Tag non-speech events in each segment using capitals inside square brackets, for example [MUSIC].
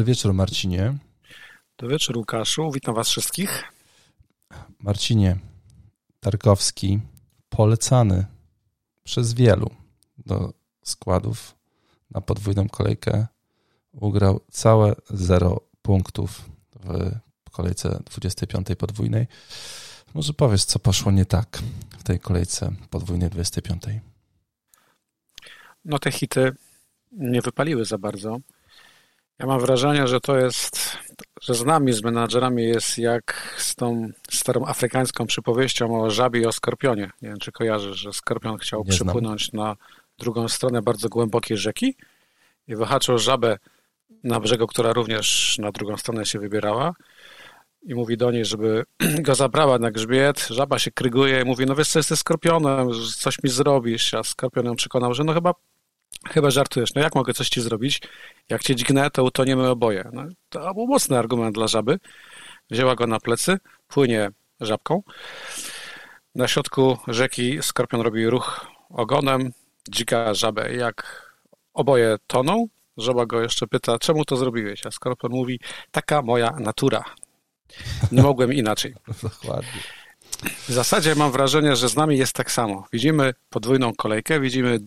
Dobry wieczór, Marcinie. Dobry wieczór, Łukaszu. Witam Was wszystkich. Marcinie, Tarkowski polecany przez wielu do składów na podwójną kolejkę ugrał całe zero punktów w kolejce 25 podwójnej. Może powiesz, co poszło nie tak w tej kolejce podwójnej 25? No te hity nie wypaliły za bardzo. Ja mam wrażenie, że to jest, że z nami, z menadżerami jest jak z tą starą afrykańską przypowieścią o żabie i o skorpionie. Nie wiem, czy kojarzysz, że skorpion chciał nie przypłynąć znam. na drugą stronę bardzo głębokiej rzeki i wyhaczył żabę na brzegu, która również na drugą stronę się wybierała i mówi do niej, żeby [CLEARS THROAT] go zabrała na grzbiet. Żaba się kryguje i mówi, no wiesz co, jesteś skorpionem, coś mi zrobisz. A skorpion ją przekonał, że no chyba Chyba żartujesz. No jak mogę coś ci zrobić? Jak cię dźgnę, to utoniemy oboje. No, to był mocny argument dla żaby. Wzięła go na plecy, płynie żabką. Na środku rzeki skorpion robi ruch ogonem, dzika żabę. Jak oboje toną, żaba go jeszcze pyta, czemu to zrobiłeś? A skorpion mówi, taka moja natura. Nie mogłem inaczej. [LAUGHS] Dokładnie. W zasadzie mam wrażenie, że z nami jest tak samo. Widzimy podwójną kolejkę, widzimy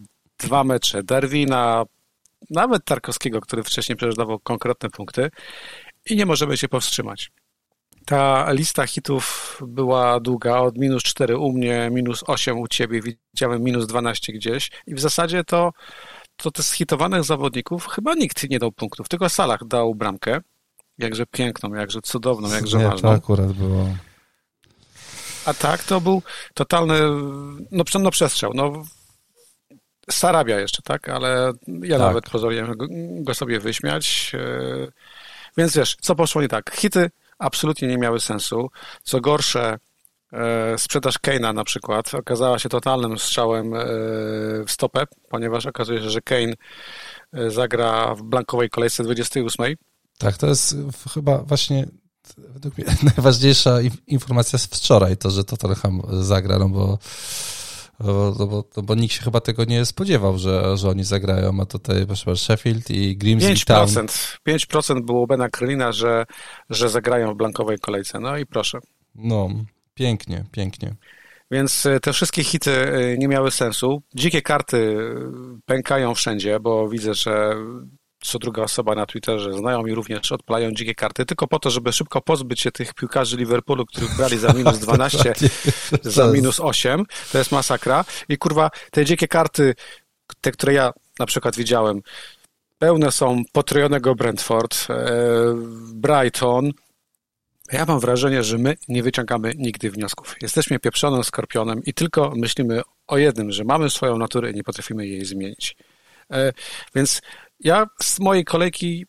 dwa mecze Derwina, nawet Tarkowskiego, który wcześniej przecież dawał konkretne punkty i nie możemy się powstrzymać. Ta lista hitów była długa, od minus 4 u mnie, minus 8 u ciebie, widziałem minus 12 gdzieś i w zasadzie to, to te zhitowanych zawodników chyba nikt nie dał punktów, tylko Salah dał bramkę, jakże piękną, jakże cudowną, jakże nie, ważną. to akurat było... A tak, to był totalny, no, no przestrzał. No, Sarabia jeszcze, tak? Ale ja tak. nawet pozwoliłem go, sobie wyśmiać. E, więc wiesz, co poszło nie tak? Hity absolutnie nie miały sensu. Co gorsze, e, sprzedaż Kane'a na przykład okazała się totalnym strzałem e, w stopę, ponieważ okazuje się, że Kane zagra w blankowej kolejce 28. Tak, to jest chyba właśnie według mnie [LAUGHS] najważniejsza informacja z wczoraj, to, że Tottenham zagra, no bo bo, bo, bo, nikt się chyba tego nie spodziewał, że, że oni zagrają, a tutaj proszę Sheffield i Grimsby 5%, Town. 5% było Bena Krylina, że, że zagrają w blankowej kolejce, no i proszę. No, pięknie, pięknie. Więc e, te wszystkie hity e, nie miały sensu. Dzikie karty e, pękają wszędzie, bo widzę, że co druga osoba na Twitterze znajomi również odpalają dzikie karty, tylko po to, żeby szybko pozbyć się tych piłkarzy Liverpoolu, których brali za minus [LAUGHS] 12, za minus 8. To jest masakra. I kurwa, te dzikie karty, te, które ja na przykład widziałem, pełne są potrojonego Brentford, e, Brighton. Ja mam wrażenie, że my nie wyciągamy nigdy wniosków. Jesteśmy pieprzonym skorpionem i tylko myślimy o jednym, że mamy swoją naturę i nie potrafimy jej zmienić. E, więc ja z mojej kolejki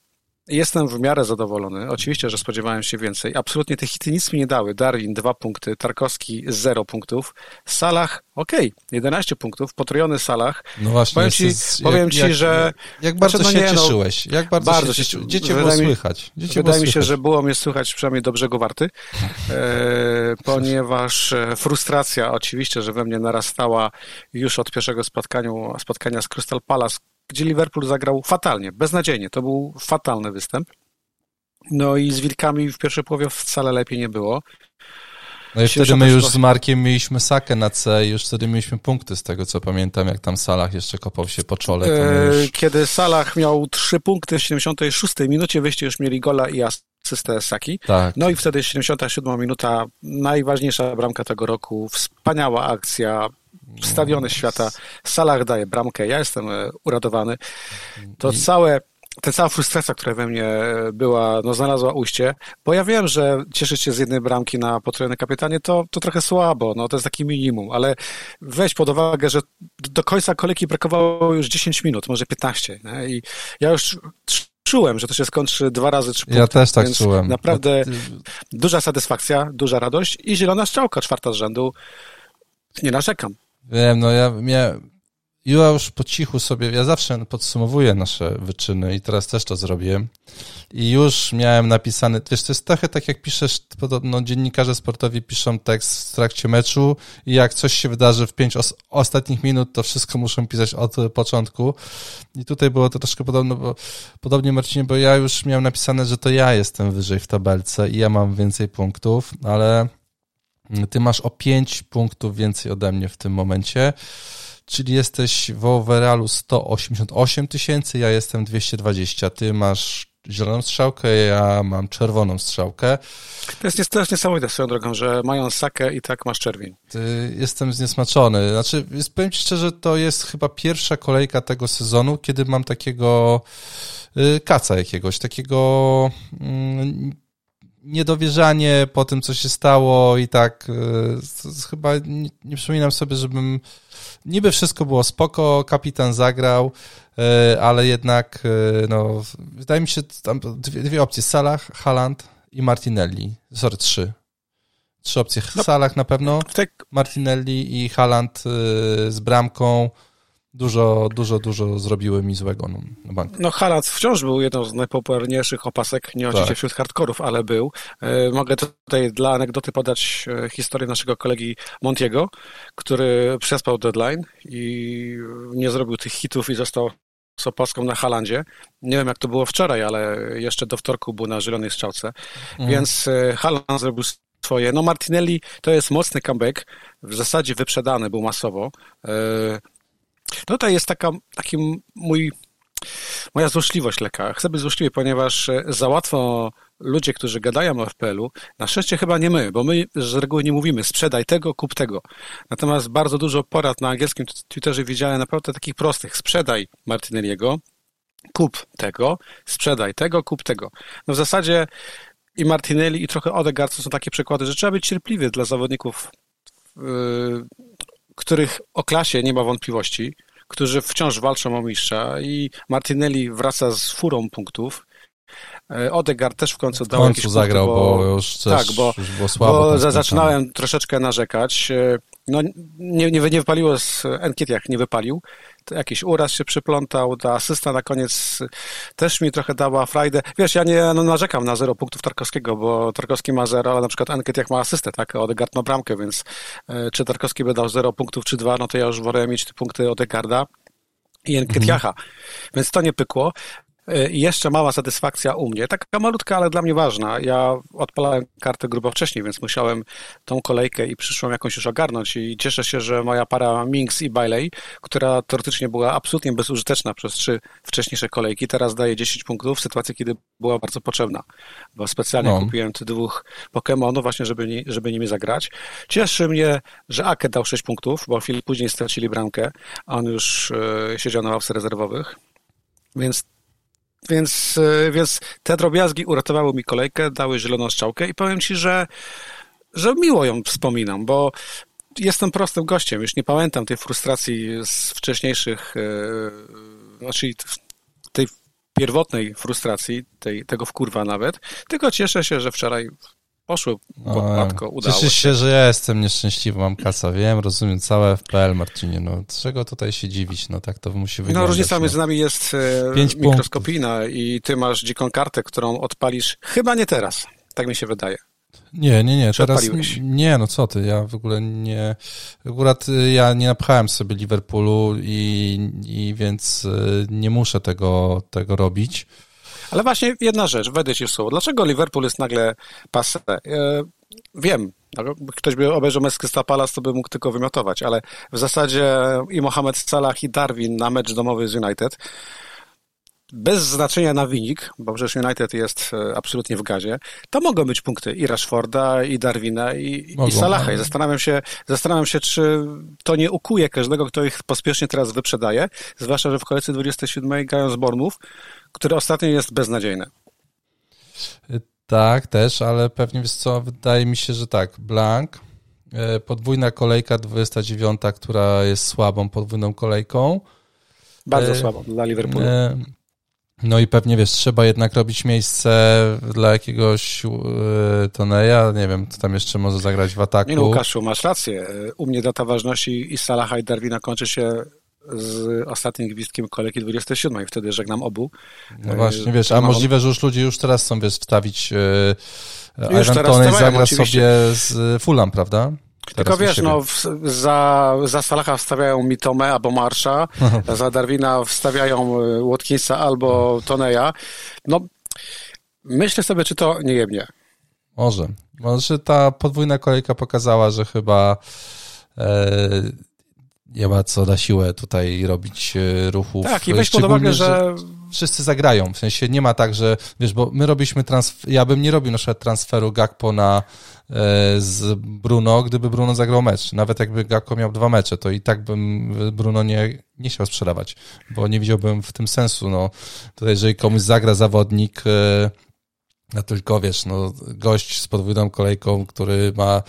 jestem w miarę zadowolony. Oczywiście, że spodziewałem się więcej. Absolutnie te hity nic mi nie dały. Darwin dwa punkty, Tarkowski zero punktów, Salah okej, okay, 11 punktów, potrojony Salah. No właśnie. Powiem ci, jest, powiem jak, ci jak, że... Jak bardzo znaczy, no się nie, no, cieszyłeś. Jak bardzo, bardzo się cieszyłeś. Gdzie cię było słychać? Gdzie wydaje mi się, że było mnie słychać przynajmniej do brzegu Warty, [LAUGHS] e, ponieważ e, frustracja oczywiście, że we mnie narastała już od pierwszego spotkania, spotkania z Crystal Palace, gdzie Liverpool zagrał fatalnie, beznadziejnie. To był fatalny występ. No i z Wilkami w pierwszej połowie wcale lepiej nie było. No i wtedy my już z Markiem mieliśmy sakę na C i już wtedy mieliśmy punkty z tego, co pamiętam, jak tam Salah jeszcze kopał się po czole. Już... Kiedy Salah miał trzy punkty w 76 minucie, wyście już mieli gola i asystę Saki. Tak. No i wtedy 77 minuta, najważniejsza bramka tego roku, wspaniała akcja, wstawiony świata. Salah daje bramkę, ja jestem e, uradowany. To całe ta cała frustracja, która we mnie była, no znalazła ujście, bo ja wiem, że cieszyć się z jednej bramki na potrojone kapitanie to, to trochę słabo, no to jest taki minimum, ale weź pod uwagę, że do końca kolejki brakowało już 10 minut, może 15 nie? i ja już czułem, że to się skończy dwa razy trzy punkty. Ja też tak czułem. Naprawdę duża satysfakcja, duża radość i zielona strzałka, czwarta z rzędu. Nie narzekam. Wiem, no ja, ja, ja już po cichu sobie, ja zawsze podsumowuję nasze wyczyny i teraz też to zrobię. I już miałem napisany, wiesz, to jest trochę tak jak piszesz, podobno dziennikarze sportowi piszą tekst w trakcie meczu i jak coś się wydarzy w pięć os ostatnich minut, to wszystko muszą pisać od początku. I tutaj było to troszkę podobno, bo, podobnie Marcinie, bo ja już miałem napisane, że to ja jestem wyżej w tabelce i ja mam więcej punktów, ale ty masz o pięć punktów więcej ode mnie w tym momencie czyli jesteś w overallu 188 tysięcy, ja jestem 220. Ty masz zieloną strzałkę, ja mam czerwoną strzałkę. To jest, to jest niesamowite swoją drogą, że mają sakę i tak masz czerwień. Jestem zniesmaczony. Znaczy, powiem Ci szczerze, to jest chyba pierwsza kolejka tego sezonu, kiedy mam takiego y, kaca jakiegoś, takiego mm, niedowierzanie po tym, co się stało i tak y, chyba nie, nie przypominam sobie, żebym niby wszystko było spoko, kapitan zagrał, e, ale jednak, e, no, wydaje mi się, tam dwie, dwie opcje, Salah, Haaland i Martinelli. Sorry, trzy. Trzy opcje. No, Salah na pewno, Martinelli i Haaland e, z bramką dużo, dużo, dużo zrobiły mi złego no, na bank. No Halat wciąż był jedną z najpopularniejszych opasek, nie oczywiście tak. wśród hardkorów, ale był. E, mogę tutaj dla anegdoty podać e, historię naszego kolegi Montiego, który przespał deadline i nie zrobił tych hitów i został z opaską na Halandzie. Nie wiem, jak to było wczoraj, ale jeszcze do wtorku był na zielonej strzałce. Mhm. Więc e, Haland zrobił swoje. No Martinelli to jest mocny comeback, w zasadzie wyprzedany był masowo. No to jest taka, taki mój, moja złośliwość lekka. Chcę być złośliwy, ponieważ e, za łatwo ludzie, którzy gadają o FPL-u, na szczęście chyba nie my, bo my z reguły nie mówimy sprzedaj tego, kup tego. Natomiast bardzo dużo porad na angielskim Twitterze widziałem naprawdę takich prostych. Sprzedaj Martinelliego, kup tego, sprzedaj tego, kup tego. No w zasadzie i Martinelli i trochę Odegaard to są takie przykłady, że trzeba być cierpliwy dla zawodników yy, których o klasie nie ma wątpliwości, którzy wciąż walczą o mistrza i Martinelli wraca z furą punktów. E, Odegaard też w końcu w dał końcu jakieś zagrał, punkty, bo, bo już coś, tak, bo, już było słabo. Bo zaczynałem troszeczkę narzekać. E, no, nie, nie, nie wypaliło z Enkietiach, nie wypalił. Jakiś uraz się przyplątał, ta asysta na koniec też mi trochę dała frajdę. Wiesz, ja nie no, narzekam na zero punktów Tarkowskiego, bo Tarkowski ma zero, ale na przykład Enkietiach ma asystę, tak? Odegaard ma bramkę, więc e, czy Tarkowski by dał zero punktów, czy dwa, no to ja już wolę mieć te punkty Odegarda i Enketiacha. Mhm. Więc to nie pykło. E, I jeszcze mała satysfakcja u mnie, taka malutka, ale dla mnie ważna. Ja odpalałem kartę grubo wcześniej, więc musiałem tą kolejkę i przyszłą jakąś już ogarnąć i cieszę się, że moja para Minx i Bailey, która teoretycznie była absolutnie bezużyteczna przez trzy wcześniejsze kolejki, teraz daje 10 punktów w sytuacji, kiedy była bardzo potrzebna, bo specjalnie no. kupiłem tych dwóch Pokémonów właśnie, żeby, nie, żeby nimi zagrać. Cieszy mnie, że Ake dał 6 punktów, bo chwilę później stracili bramkę, a on już e, siedział na ławce rezerwowych. Więc więc, e, więc te drobiazgi uratowały mi kolejkę, dały zieloną strzałkę i powiem Ci, że, że miło ją wspominam, bo jestem prostym gościem, już nie pamiętam tej frustracji z wcześniejszych, e, znaczy tej pierwotnej frustracji, tej, tego wkurwa nawet, tylko cieszę się, że wczoraj poszły gładko, udało Cieszysz się, że ja jestem nieszczęśliwy, mam kasa, wiem, rozumiem, całe FPL, Marcinie, no czego tutaj się dziwić, no tak to musi no, wyglądać. No różnica między nami jest e, Pięć mikroskopijna punktów. i ty masz dziką kartę, którą odpalisz chyba nie teraz, tak mi się wydaje. Nie, nie, nie, teraz nie, no co ty, ja w ogóle nie, akurat y, ja nie napchałem sobie Liverpoolu i, i więc y, nie muszę tego, tego robić. Ale właśnie jedna rzecz, wejdę ci w słowo. Dlaczego Liverpool jest nagle passe? E, wiem, no, ktoś by obejrzał mecz Crystal Palace, to by mógł tylko wymiotować, ale w zasadzie i Mohamed Salah i Darwin na mecz domowy z United bez znaczenia na wynik, bo przecież United jest e, absolutnie w gazie, to mogą być punkty i Rashforda, i Darwina, i, mogą, i Salaha. I zastanawiam się, zastanawiam się, czy to nie ukuje każdego, kto ich pospiesznie teraz wyprzedaje, zwłaszcza, że w kolejce 27 grają z Bormów, który ostatnio jest beznadziejny. Tak, też, ale pewnie wiesz co, wydaje mi się, że tak, Blank, e, podwójna kolejka 29, która jest słabą podwójną kolejką. Bardzo e, słabą dla Liverpoolu. E, no i pewnie wiesz, trzeba jednak robić miejsce dla jakiegoś Toneja, nie wiem, to tam jeszcze może zagrać w ataku. Nie no, Łukaszu, masz rację. U mnie data ważności i Salaha i Darwina kończy się z ostatnim gwizdkiem kolejki 27 i wtedy żegnam obu. No właśnie, wiesz, a możliwe, że już ludzie już teraz są, wiesz, wstawić Już Ivan stawiają, zagra oczywiście. sobie z Fulham, prawda? Tylko wiesz, no, w, za, za Salaha wstawiają Mitome albo Marsza, [LAUGHS] za Darwina wstawiają y, Watkinsa albo Toneja. No, myślę sobie, czy to nie jebnie. Może. Może ta podwójna kolejka pokazała, że chyba e, nie ma co na siłę tutaj robić e, ruchów. Tak, i weź pod uwagę, że wszyscy zagrają. W sensie nie ma tak, że wiesz, bo my robiliśmy transfer, ja bym nie robił na przykład transferu Gakpo na e, z Bruno, gdyby Bruno zagrał mecz. Nawet jakby Gakpo miał dwa mecze, to i tak bym Bruno nie, nie chciał sprzedawać, bo nie widziałbym w tym sensu. No, tutaj jeżeli komuś zagra zawodnik, a tylko wiesz, no, gość z podwójną kolejką, który ma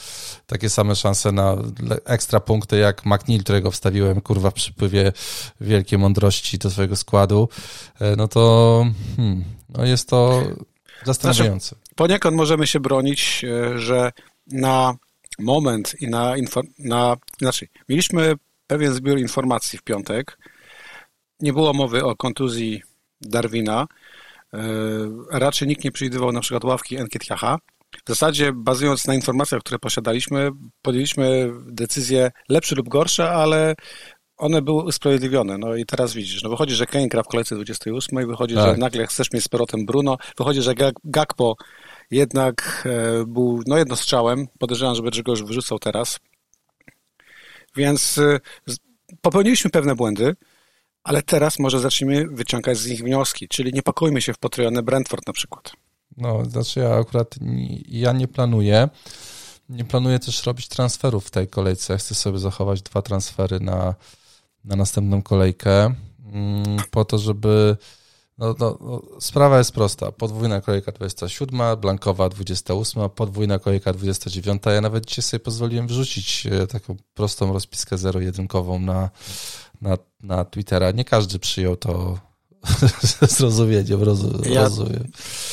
takie same szanse na ekstra punkty jak McNeil, którego wstawiłem kurwa w przypływie wielkiej mądrości do swojego składu, e, no to hmm, no jest to zastanawiające. poniekąd możemy się bronić, e, że na moment i na, na znaczy, mieliśmy pewien zbiór informacji w piątek. Nie było mowy o kontuzji Darwina. E, Raczej nikt nie przewidywał na przykład ławki Enketiaha. W zasadzie, bazując na informacjach, które posiadaliśmy, podjęliśmy decyzje lepsze lub gorsze, ale one były usprawiedliwione. No i teraz widzisz, no wychodzi, że Kane gra w kolejce 28, wychodzi, Tak. że nagle chcesz mieć z powrotem Bruno, wychodzi, że Gak- Gakpo jednak e, był no jednostrzałem. Podejrzewam, że będzie go już wyrzucał teraz. Więc e, popełniliśmy pewne błędy, ale teraz może zacznijmy wyciągać z nich wnioski, czyli nie pakujmy się w potrojony Brentford na przykład. No, znaczy ja akurat ja nie planuję. Nie planuję też robić transferów w tej kolejce. Ja chcę sobie zachować dwa transfery na, na następną kolejkę, mm, po to, żeby. No, no, no, sprawa jest prosta. Podwójna kolejka 27, blankowa 28, podwójna kolejka 29. Ja nawet dzisiaj sobie pozwoliłem wrzucić e, taką prostą rozpiskę zero-jedynkową na, na, na Twittera. Nie każdy przyjął to [LAUGHS] zrozumieniem, rozum, Ja- rozumiem.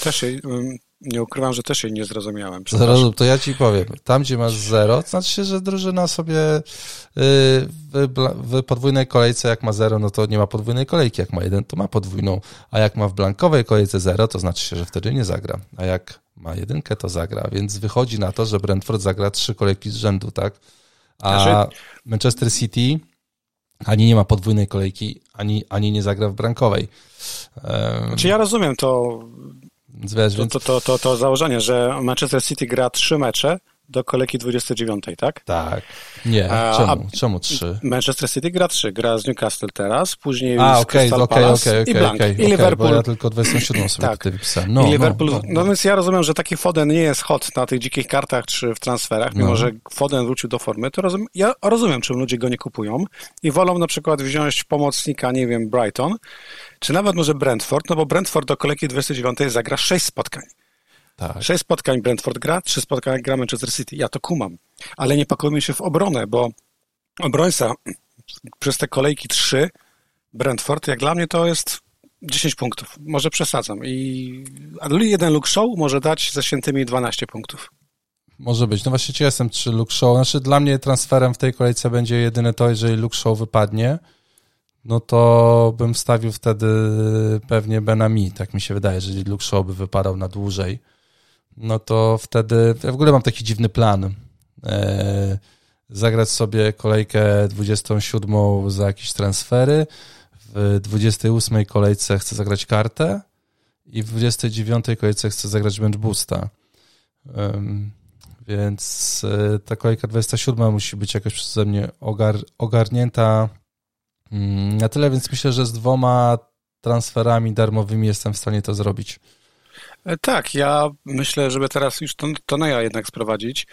Też jej, ym, nie ukrywam, że też jej nie zrozumiałem. Zrozum, to ja ci powiem. Tam, gdzie masz zero, to znaczy się, że drużyna sobie y, w, w podwójnej kolejce, jak ma zero, no to nie ma podwójnej kolejki. Jak ma jeden, to ma podwójną. A jak ma w blankowej kolejce zero, to znaczy się, że wtedy nie zagra. A jak ma jedynkę, to zagra. Więc wychodzi na to, że Brentford zagra trzy kolejki z rzędu, tak? A Znaczy- Manchester City ani nie ma podwójnej kolejki, ani, ani nie zagra w blankowej. Um, Znaczy ja rozumiem to, wiesz, to, to, to, to założenie, że Manchester City gra trzy mecze do kolejki 29, tak? tak. Nie, A- czemu? Czemu trzy? Manchester City gra trzy. Gra z Newcastle teraz, później A, z okej, Crystal okej, Palace okej, i okej, Blank. okej, I Liverpool. bo ja tylko 27 sobie Tak. tutaj wypisałem. No, I Liverpool, no, no, no, no. więc ja rozumiem, że taki Foden nie jest hot na tych dzikich kartach czy w transferach, mimo No. że Foden wrócił do formy, to rozum, ja rozumiem, czym ludzie go nie kupują i wolą na przykład wziąć pomocnika, nie wiem, Brighton, czy nawet może Brentford, no bo Brentford do kolejki 29 zagra 6 spotkań. Tak. Sześć spotkań Brentford gra, trzy spotkania gra Manchester City. Ja to kumam. Ale nie pakujmy się w obronę, bo obrońca przez te kolejki trzy Brentford, jak dla mnie to jest 10 punktów. Może przesadzam. I jeden Luke Show może dać ze świętymi 12 punktów. Może być. No właśnie ci jestem czy Luke Show. Znaczy dla mnie transferem w tej kolejce będzie jedyne to, jeżeli Luke Show wypadnie, no to bym wstawił wtedy pewnie Benami, tak mi się wydaje, jeżeli Luke Show by wypadał na dłużej. No to wtedy, ja w ogóle mam taki dziwny plan. E, zagrać sobie kolejkę 27 za jakieś transfery, w 28 kolejce chcę zagrać kartę i w 29 kolejce chcę zagrać bench boosta. Więc y, ta kolejka 27 musi być jakoś przeze mnie ogar, ogarnięta mm, na tyle, więc myślę, że z dwoma transferami darmowymi jestem w stanie to zrobić. E, Tak, ja myślę, żeby teraz już Ton- Toneja jednak sprowadzić.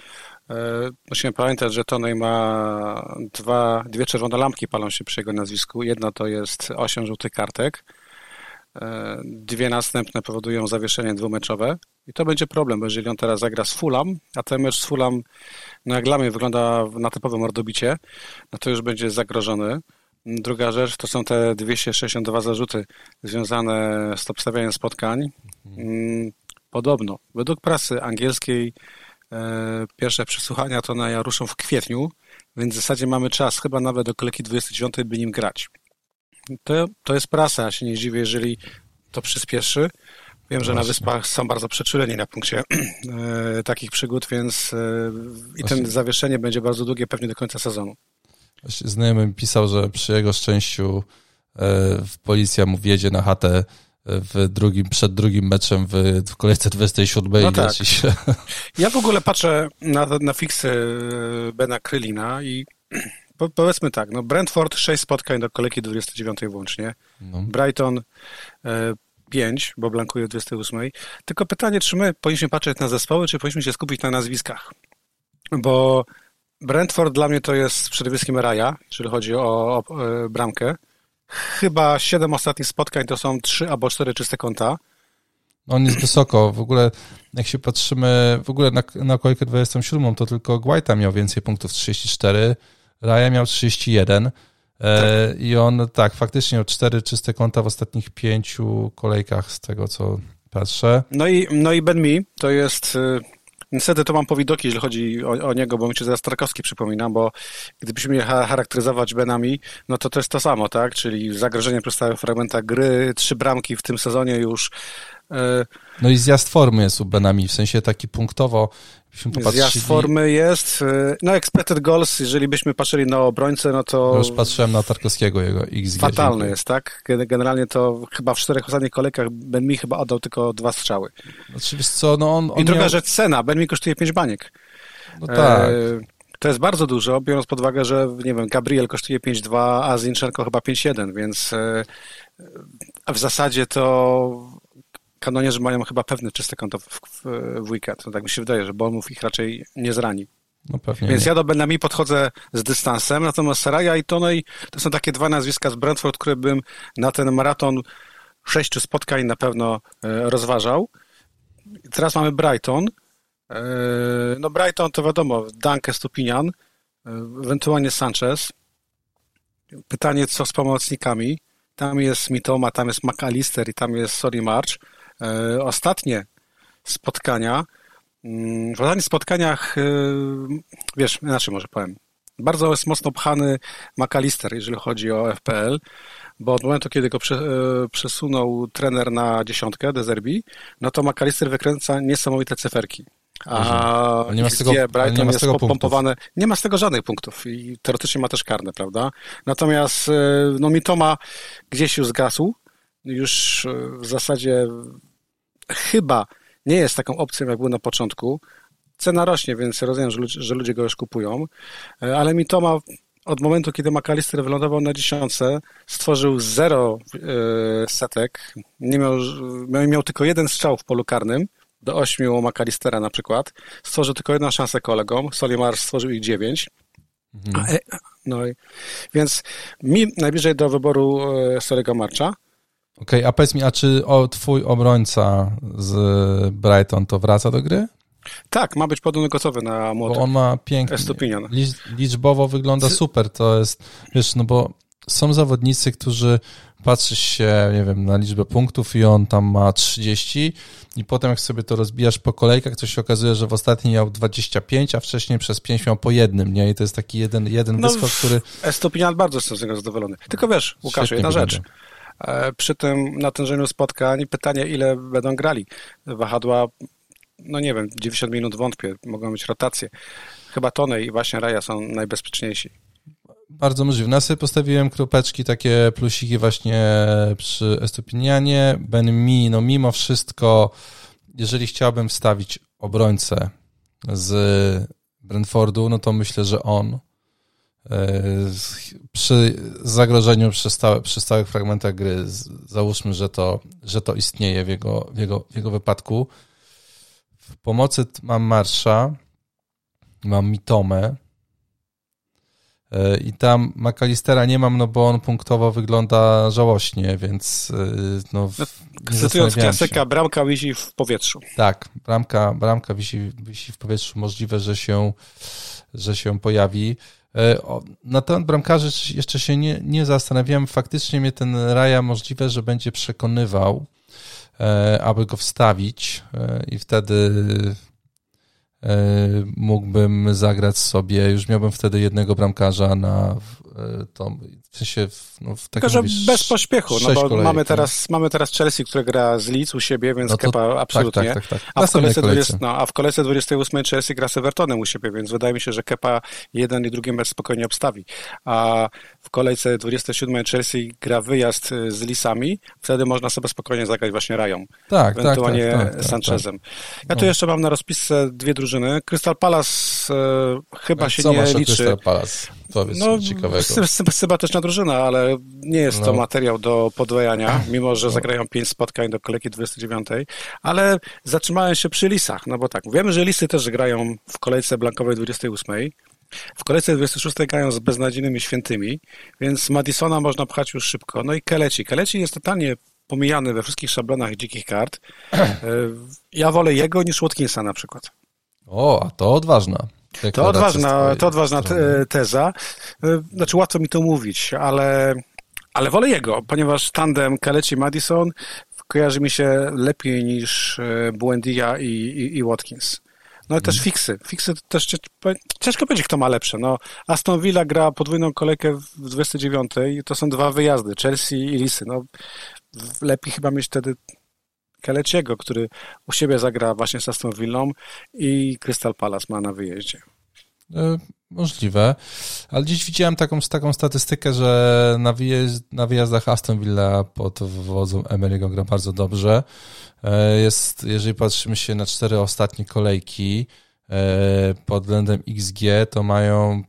E, Musimy pamiętać, że Tonej ma dwa, dwie czerwone lampki palą się przy jego nazwisku. Jedna to jest osiem żółtych kartek. E, Dwie następne powodują zawieszenie dwumeczowe. I to będzie problem, bo jeżeli on teraz zagra z Fulham, a ten mecz z Fulham, no jak dla mnie wygląda na typowe mordobicie, no to już będzie zagrożony. Druga rzecz to są te 262 zarzuty związane z obstawianiem spotkań. Mm, Podobno, według prasy angielskiej e, pierwsze przesłuchania to na ruszą w kwietniu, więc w zasadzie mamy czas, chyba nawet do kolejki 29, by nim grać. To, to jest prasa, ja się nie dziwię, jeżeli to przyspieszy. Wiem, że Właśnie. na Wyspach są bardzo przeczuleni na punkcie e, takich przygód, więc e, i ten zawieszenie będzie bardzo długie, pewnie do końca sezonu. Właśnie znajomy mi pisał, że przy jego szczęściu e, policja mu wjedzie na chatę w drugim, przed drugim meczem w, w kolejce 27 no i tak. się. Ja w ogóle patrzę na, na fiksy e, Bena Krylina i po, powiedzmy tak, no Brentford 6 spotkań do kolejki 29 włącznie, no. Brighton e, 5, bo blankuje w 28. Tylko pytanie, czy my powinniśmy patrzeć na zespoły, czy powinniśmy się skupić na nazwiskach? Bo Brentford dla mnie to jest przede wszystkim raja, jeżeli chodzi o, o e, bramkę. Chyba 7 ostatnich spotkań to są 3 albo 4 czyste konta. On jest wysoko. W ogóle, jak się patrzymy, w ogóle na, na kolejkę 27, to tylko Guaita miał więcej punktów 34, Raja miał 31. E, tak. I on, tak, faktycznie miał cztery czyste konta w ostatnich pięciu kolejkach, z tego co patrzę. No i, no i Ben Mi to jest. Niestety to mam powidoki, jeżeli chodzi o, o, niego, bo mi się zaraz Tarkowski przypomina, bo gdybyśmy mieli charakteryzować Benami, no to to jest to samo, tak? Czyli zagrożenie przez stałych fragmentach gry, trzy bramki w tym sezonie już. No i zjazd formy jest u Benami, w sensie taki punktowo Zjazd formy jest. Y, no expected goals, jeżeli byśmy patrzyli na obrońcę, no to... już patrzyłem na Tarkowskiego, jego XG. Fatalny jest, tak? Generalnie to chyba w czterech ostatnich kolejkach Ben Mi chyba oddał tylko dwa strzały. Znaczy, wiesz co, no on... on I druga miał... rzecz, cena. Ben Mi kosztuje pięć baniek. No tak. E, to jest bardzo dużo, biorąc pod uwagę, że, nie wiem, Gabriel kosztuje 5,2, a Zinchenko chyba 5,1, więc e, w zasadzie to kanonierzy mają chyba pewne czyste konto w, w, w weekend. No tak mi się wydaje, że Bolmów ich raczej nie zrani. No Więc nie. ja do Benami podchodzę z dystansem, natomiast Saraya i Tonej to są takie dwa nazwiska z Brentford, które bym na ten maraton sześciu spotkań na pewno e, rozważał. Teraz mamy Brighton. E, no Brighton to wiadomo, Danke Stupinian, e, ewentualnie Sanchez. Pytanie, co z pomocnikami. Tam jest Mitoma, tam jest McAllister i tam jest Sorry March. E, ostatnie spotkania, mm, w ostatnich spotkaniach, e, wiesz, inaczej może powiem, bardzo jest mocno pchany McAllister, jeżeli chodzi o FPL, bo od momentu, kiedy go e, przesunął trener na dziesiątkę, Dezerbi, no to McAllister wykręca niesamowite cyferki. A nie ma z tego, Brighton nie ma z tego pompowane. Nie ma z tego żadnych punktów i teoretycznie ma też karne, prawda? Natomiast no Mitoma gdzieś już zgasł. Już w zasadzie chyba nie jest taką opcją, jak był na początku. Cena rośnie, więc rozumiem, że ludzie, że ludzie go już kupują, e, ale mi to ma od momentu, kiedy McAllister wylądował na dziesiątce, stworzył zero e, setek, nie miał, miał, miał tylko jeden strzał w polu karnym, do ośmiu McAllistera na przykład, stworzył tylko jedną szansę kolegom, Solimar stworzył ich dziewięć, mhm. no i, więc mi najbliżej do wyboru e, Sorego Marcha, Okej, okay, a powiedz mi, a czy o, twój obrońca z Brighton to wraca do gry? Tak, ma być podobny gotowy na młody. Bo on ma pięknie. Liczbowo wygląda super. To jest, wiesz, no bo są zawodnicy, którzy patrzysz się, nie wiem, na liczbę punktów i on tam ma 30 i potem jak sobie to rozbijasz po kolejkach, to się okazuje, że w ostatnim miał 25, a wcześniej przez 5 miał po jednym, nie? I to jest taki jeden, jeden no, wyskok, który... Estopinian bardzo jestem z niego zadowolony. Tylko wiesz, Łukasz, jedna rzecz. E, przy tym natężeniu spotkań pytanie, ile będą grali. Wahadła, no nie wiem, 90 minut wątpię, mogą być rotacje. Chyba Tony i właśnie Raja są najbezpieczniejsi. Bardzo możliwe. Ja sobie postawiłem kropeczki, takie plusiki właśnie przy Estupinianie. Ben Mi, no mimo wszystko, jeżeli chciałbym wstawić obrońcę z Brentfordu, no to myślę, że on przy zagrożeniu przy, stałe, przy stałych fragmentach gry, załóżmy, że to, że to istnieje w jego, w, jego, w jego wypadku. W pomocy mam Marsza, mam Mitomę e, i tam McAllistera nie mam, no bo on punktowo wygląda żałośnie, więc e, no, no Cytując klasyka, bramka wisi w powietrzu. Tak, bramka, bramka wisi, wisi w powietrzu, możliwe, że się, że się pojawi. E, na temat bramkarzy jeszcze się nie, nie zastanawiałem. Faktycznie mnie ten Raja możliwe, że będzie przekonywał, e, aby go wstawić e, i wtedy mógłbym zagrać sobie, już miałbym wtedy jednego bramkarza na to, w sensie no, w Tylko, że bez pośpiechu, no bo kolejek, mamy, teraz, mamy teraz Chelsea, które gra z Leeds u siebie, więc no to, Kepa tak, absolutnie. Tak, tak, tak, a, w kolejce 20, no, a w kolejce 28 Chelsea gra z Evertonem u siebie, więc wydaje mi się, że Kepa jeden i drugi mecz spokojnie obstawi. A w kolejce 27 Chelsea gra wyjazd y, z Lisami, wtedy można sobie spokojnie zagrać właśnie Rają. Tak, tak ewentualnie tak, tak, tak, Sanchezem. Ja tu no. jeszcze mam na rozpisce dwie drużyny. Crystal Palace e, chyba no, się nie liczy. Crystal Palace? Powiedz no, ciekawego. Sympatyczna drużyna, ale nie jest no. to materiał do podwajania, mimo że no. zagrają pięć spotkań do kolejki 29, ale zatrzymałem się przy Lisach, no bo tak, wiemy, że Lisy też grają w kolejce blankowej 28, w kolejce 26 grają z beznadziejnymi świętymi, więc Madisona można pchać już szybko. No i Keleci. Keleci jest totalnie pomijany we wszystkich szablonach dzikich kart. E, ja wolę jego niż Watkinsa na przykład. O, a to odważna. To odważna, to odważna te, teza. E, znaczy łatwo mi to mówić, ale, ale wolę jego, ponieważ tandem Kaleci-Madison kojarzy mi się lepiej niż e, Buendia i, i, i Watkins. No i też mhm. fiksy. Fiksy też ciężko powiedzieć, kto ma lepsze. No, Aston Villa gra podwójną kolejkę w 29 i to są dwa wyjazdy, Chelsea i Lisy. No, lepiej chyba mieć wtedy Keleciego, który u siebie zagra właśnie z Aston Villą i Crystal Palace ma na wyjeździe. E, możliwe, ale dziś widziałem taką, taką statystykę, że na, na wyjazdach Aston Villa pod wodzą Emery'ego gra bardzo dobrze. E, jest, jeżeli patrzymy się na cztery ostatnie kolejki e, pod względem XG, to mają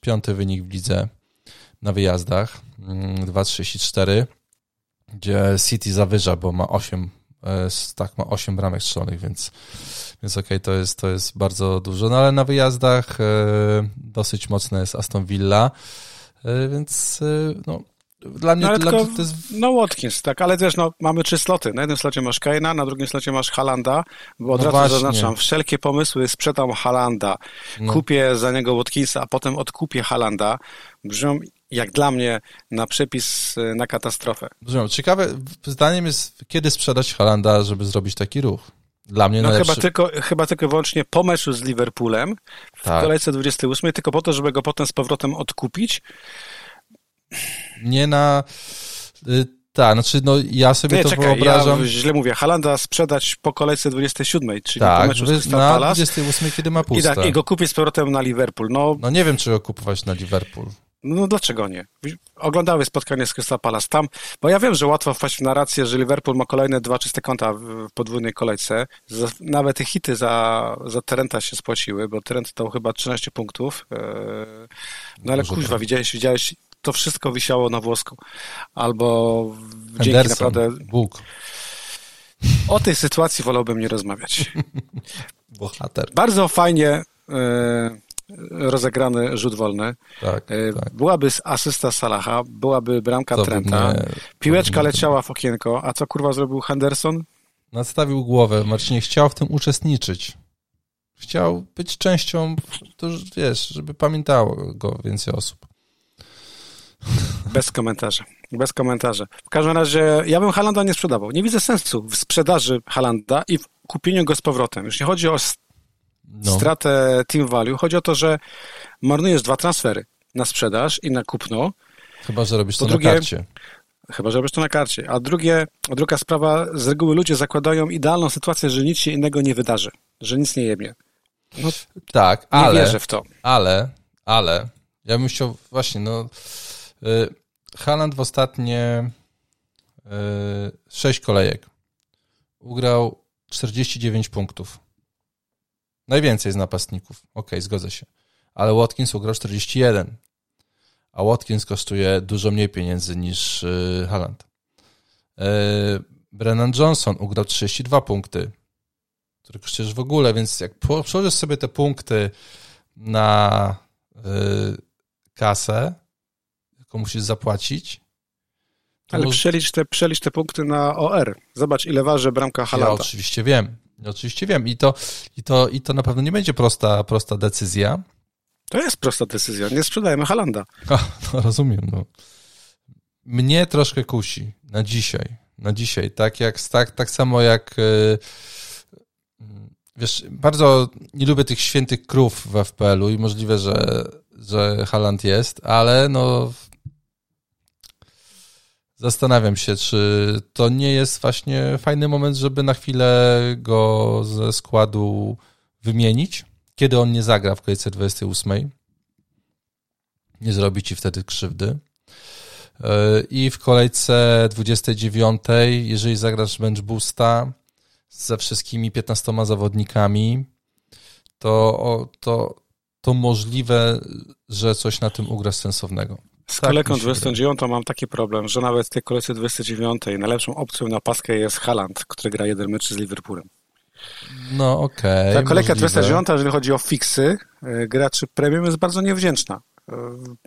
piąty wynik w lidze na wyjazdach, 2,34, mm, gdzie City zawyża, bo ma 8, tak, ma 8 bramek strzelonych, więc więc okej, okay, to, jest, to jest bardzo dużo. No ale na wyjazdach e, dosyć mocne jest Aston Villa, e, więc e, no, dla mnie, no, dla tylko, to jest... No Watkins, tak, ale wiesz, no, mamy trzy sloty. Na jednym slocie masz Kaina, na drugim slocie masz Halanda, bo od no razu właśnie. zaznaczam, wszelkie pomysły sprzedam Halanda, no. kupię za niego Watkinsa, a potem odkupię Halanda, brzmią jak dla mnie na przepis na katastrofę. Brzmią. Ciekawe, zdaniem jest, kiedy sprzedać Halanda, żeby zrobić taki ruch? Dla mnie no najlepszy... chyba tylko, chyba tylko wyłącznie po meczu z Liverpoolem w tak. kolejce 28, tylko po to, żeby go potem z powrotem odkupić. Nie na... Y, tak, znaczy no ja sobie nie, to czekaj, wyobrażam... Ja źle mówię, Halanda sprzedać po kolejce 27, czyli tak, po meczu z Crystal na Palace. 28, kiedy ma puste. I, tak, I go kupić z powrotem na Liverpool. No, no nie wiem, czy go kupować na Liverpool. No dlaczego nie? Oglądały spotkanie z Crystal Palace tam, bo ja wiem, że łatwo wpaść w narrację, że Liverpool ma kolejne dwa czyste konta w podwójnej kolejce. Nawet te hity za, za Trenta się spłaciły, bo Trent to chyba 13 punktów. E, no ale kuźwa, tak. widziałeś, widziałeś, to wszystko wisiało na włosku. Albo Henderson, dzięki naprawdę... Bóg. O tej sytuacji wolałbym nie rozmawiać. [LAUGHS] Bohater. Bardzo fajnie... Yy, rozegrany rzut wolny. Tak, e, tak. Byłaby asysta Salaha, byłaby bramka to Trenta, nie, piłeczka leciała w okienko, a co kurwa zrobił Henderson? Nadstawił głowę, Marcinie chciał w tym uczestniczyć. Chciał być częścią, to wiesz, żeby pamiętało go więcej osób. Bez komentarza. Bez komentarza. W każdym razie ja bym Halanda nie sprzedawał. Nie widzę sensu w sprzedaży Halanda i w kupieniu go z powrotem. Już nie chodzi o no. stratę team value. Chodzi o to, że marnujesz dwa transfery na sprzedaż i na kupno. Chyba, że robisz to drugie, na karcie. Chyba, że robisz to na karcie. A drugie, druga sprawa, z reguły ludzie zakładają idealną sytuację, że nic się innego nie wydarzy, że nic nie jebie. No, tak, nie ale... Nie wierzę w to. Ale, ale, ja bym chciał właśnie, no... Y, Haaland w ostatnie y, sześć kolejek ugrał 49 punktów. Najwięcej z napastników. Ok, zgodzę się. Ale Watkins ugrał 41. A Watkins kosztuje dużo mniej pieniędzy niż yy, Haaland. Yy, Brennan Johnson ugrał 32 punkty, który kosztujesz w ogóle, więc jak przełożysz sobie te punkty na yy, kasę, jaką musisz zapłacić. Ale może... przelicz, te, przelicz te punkty na OR. Zobacz, ile waży bramka Halanda. Ja oczywiście wiem. Oczywiście wiem i to, i to, i to na pewno nie będzie prosta, prosta decyzja. To jest prosta decyzja. Nie sprzedajemy Halanda. [LAUGHS] A, no rozumiem. No. Mnie troszkę kusi na dzisiaj. Na dzisiaj. Tak, jak, tak, tak samo jak yy, wiesz, bardzo nie lubię tych świętych krów w FPL-u i możliwe, że, że Haland jest, ale no zastanawiam się, czy to nie jest właśnie fajny moment, żeby na chwilę go ze składu wymienić, kiedy on nie zagra w kolejce 28. Nie zrobi ci wtedy krzywdy. E, I w kolejce 29, jeżeli zagrasz bench boosta ze wszystkimi 15 zawodnikami, to, to, to możliwe, że coś na tym ugra sensownego. Z tak, kolejką 29 mam taki problem, że nawet w tej kolejce 29 najlepszą opcją na paskę jest Haland, który gra jeden mecz z Liverpoolem. No okej. Okay, Ta kolejka 29, jeżeli chodzi o fiksy e, graczy premium jest bardzo niewdzięczna. E,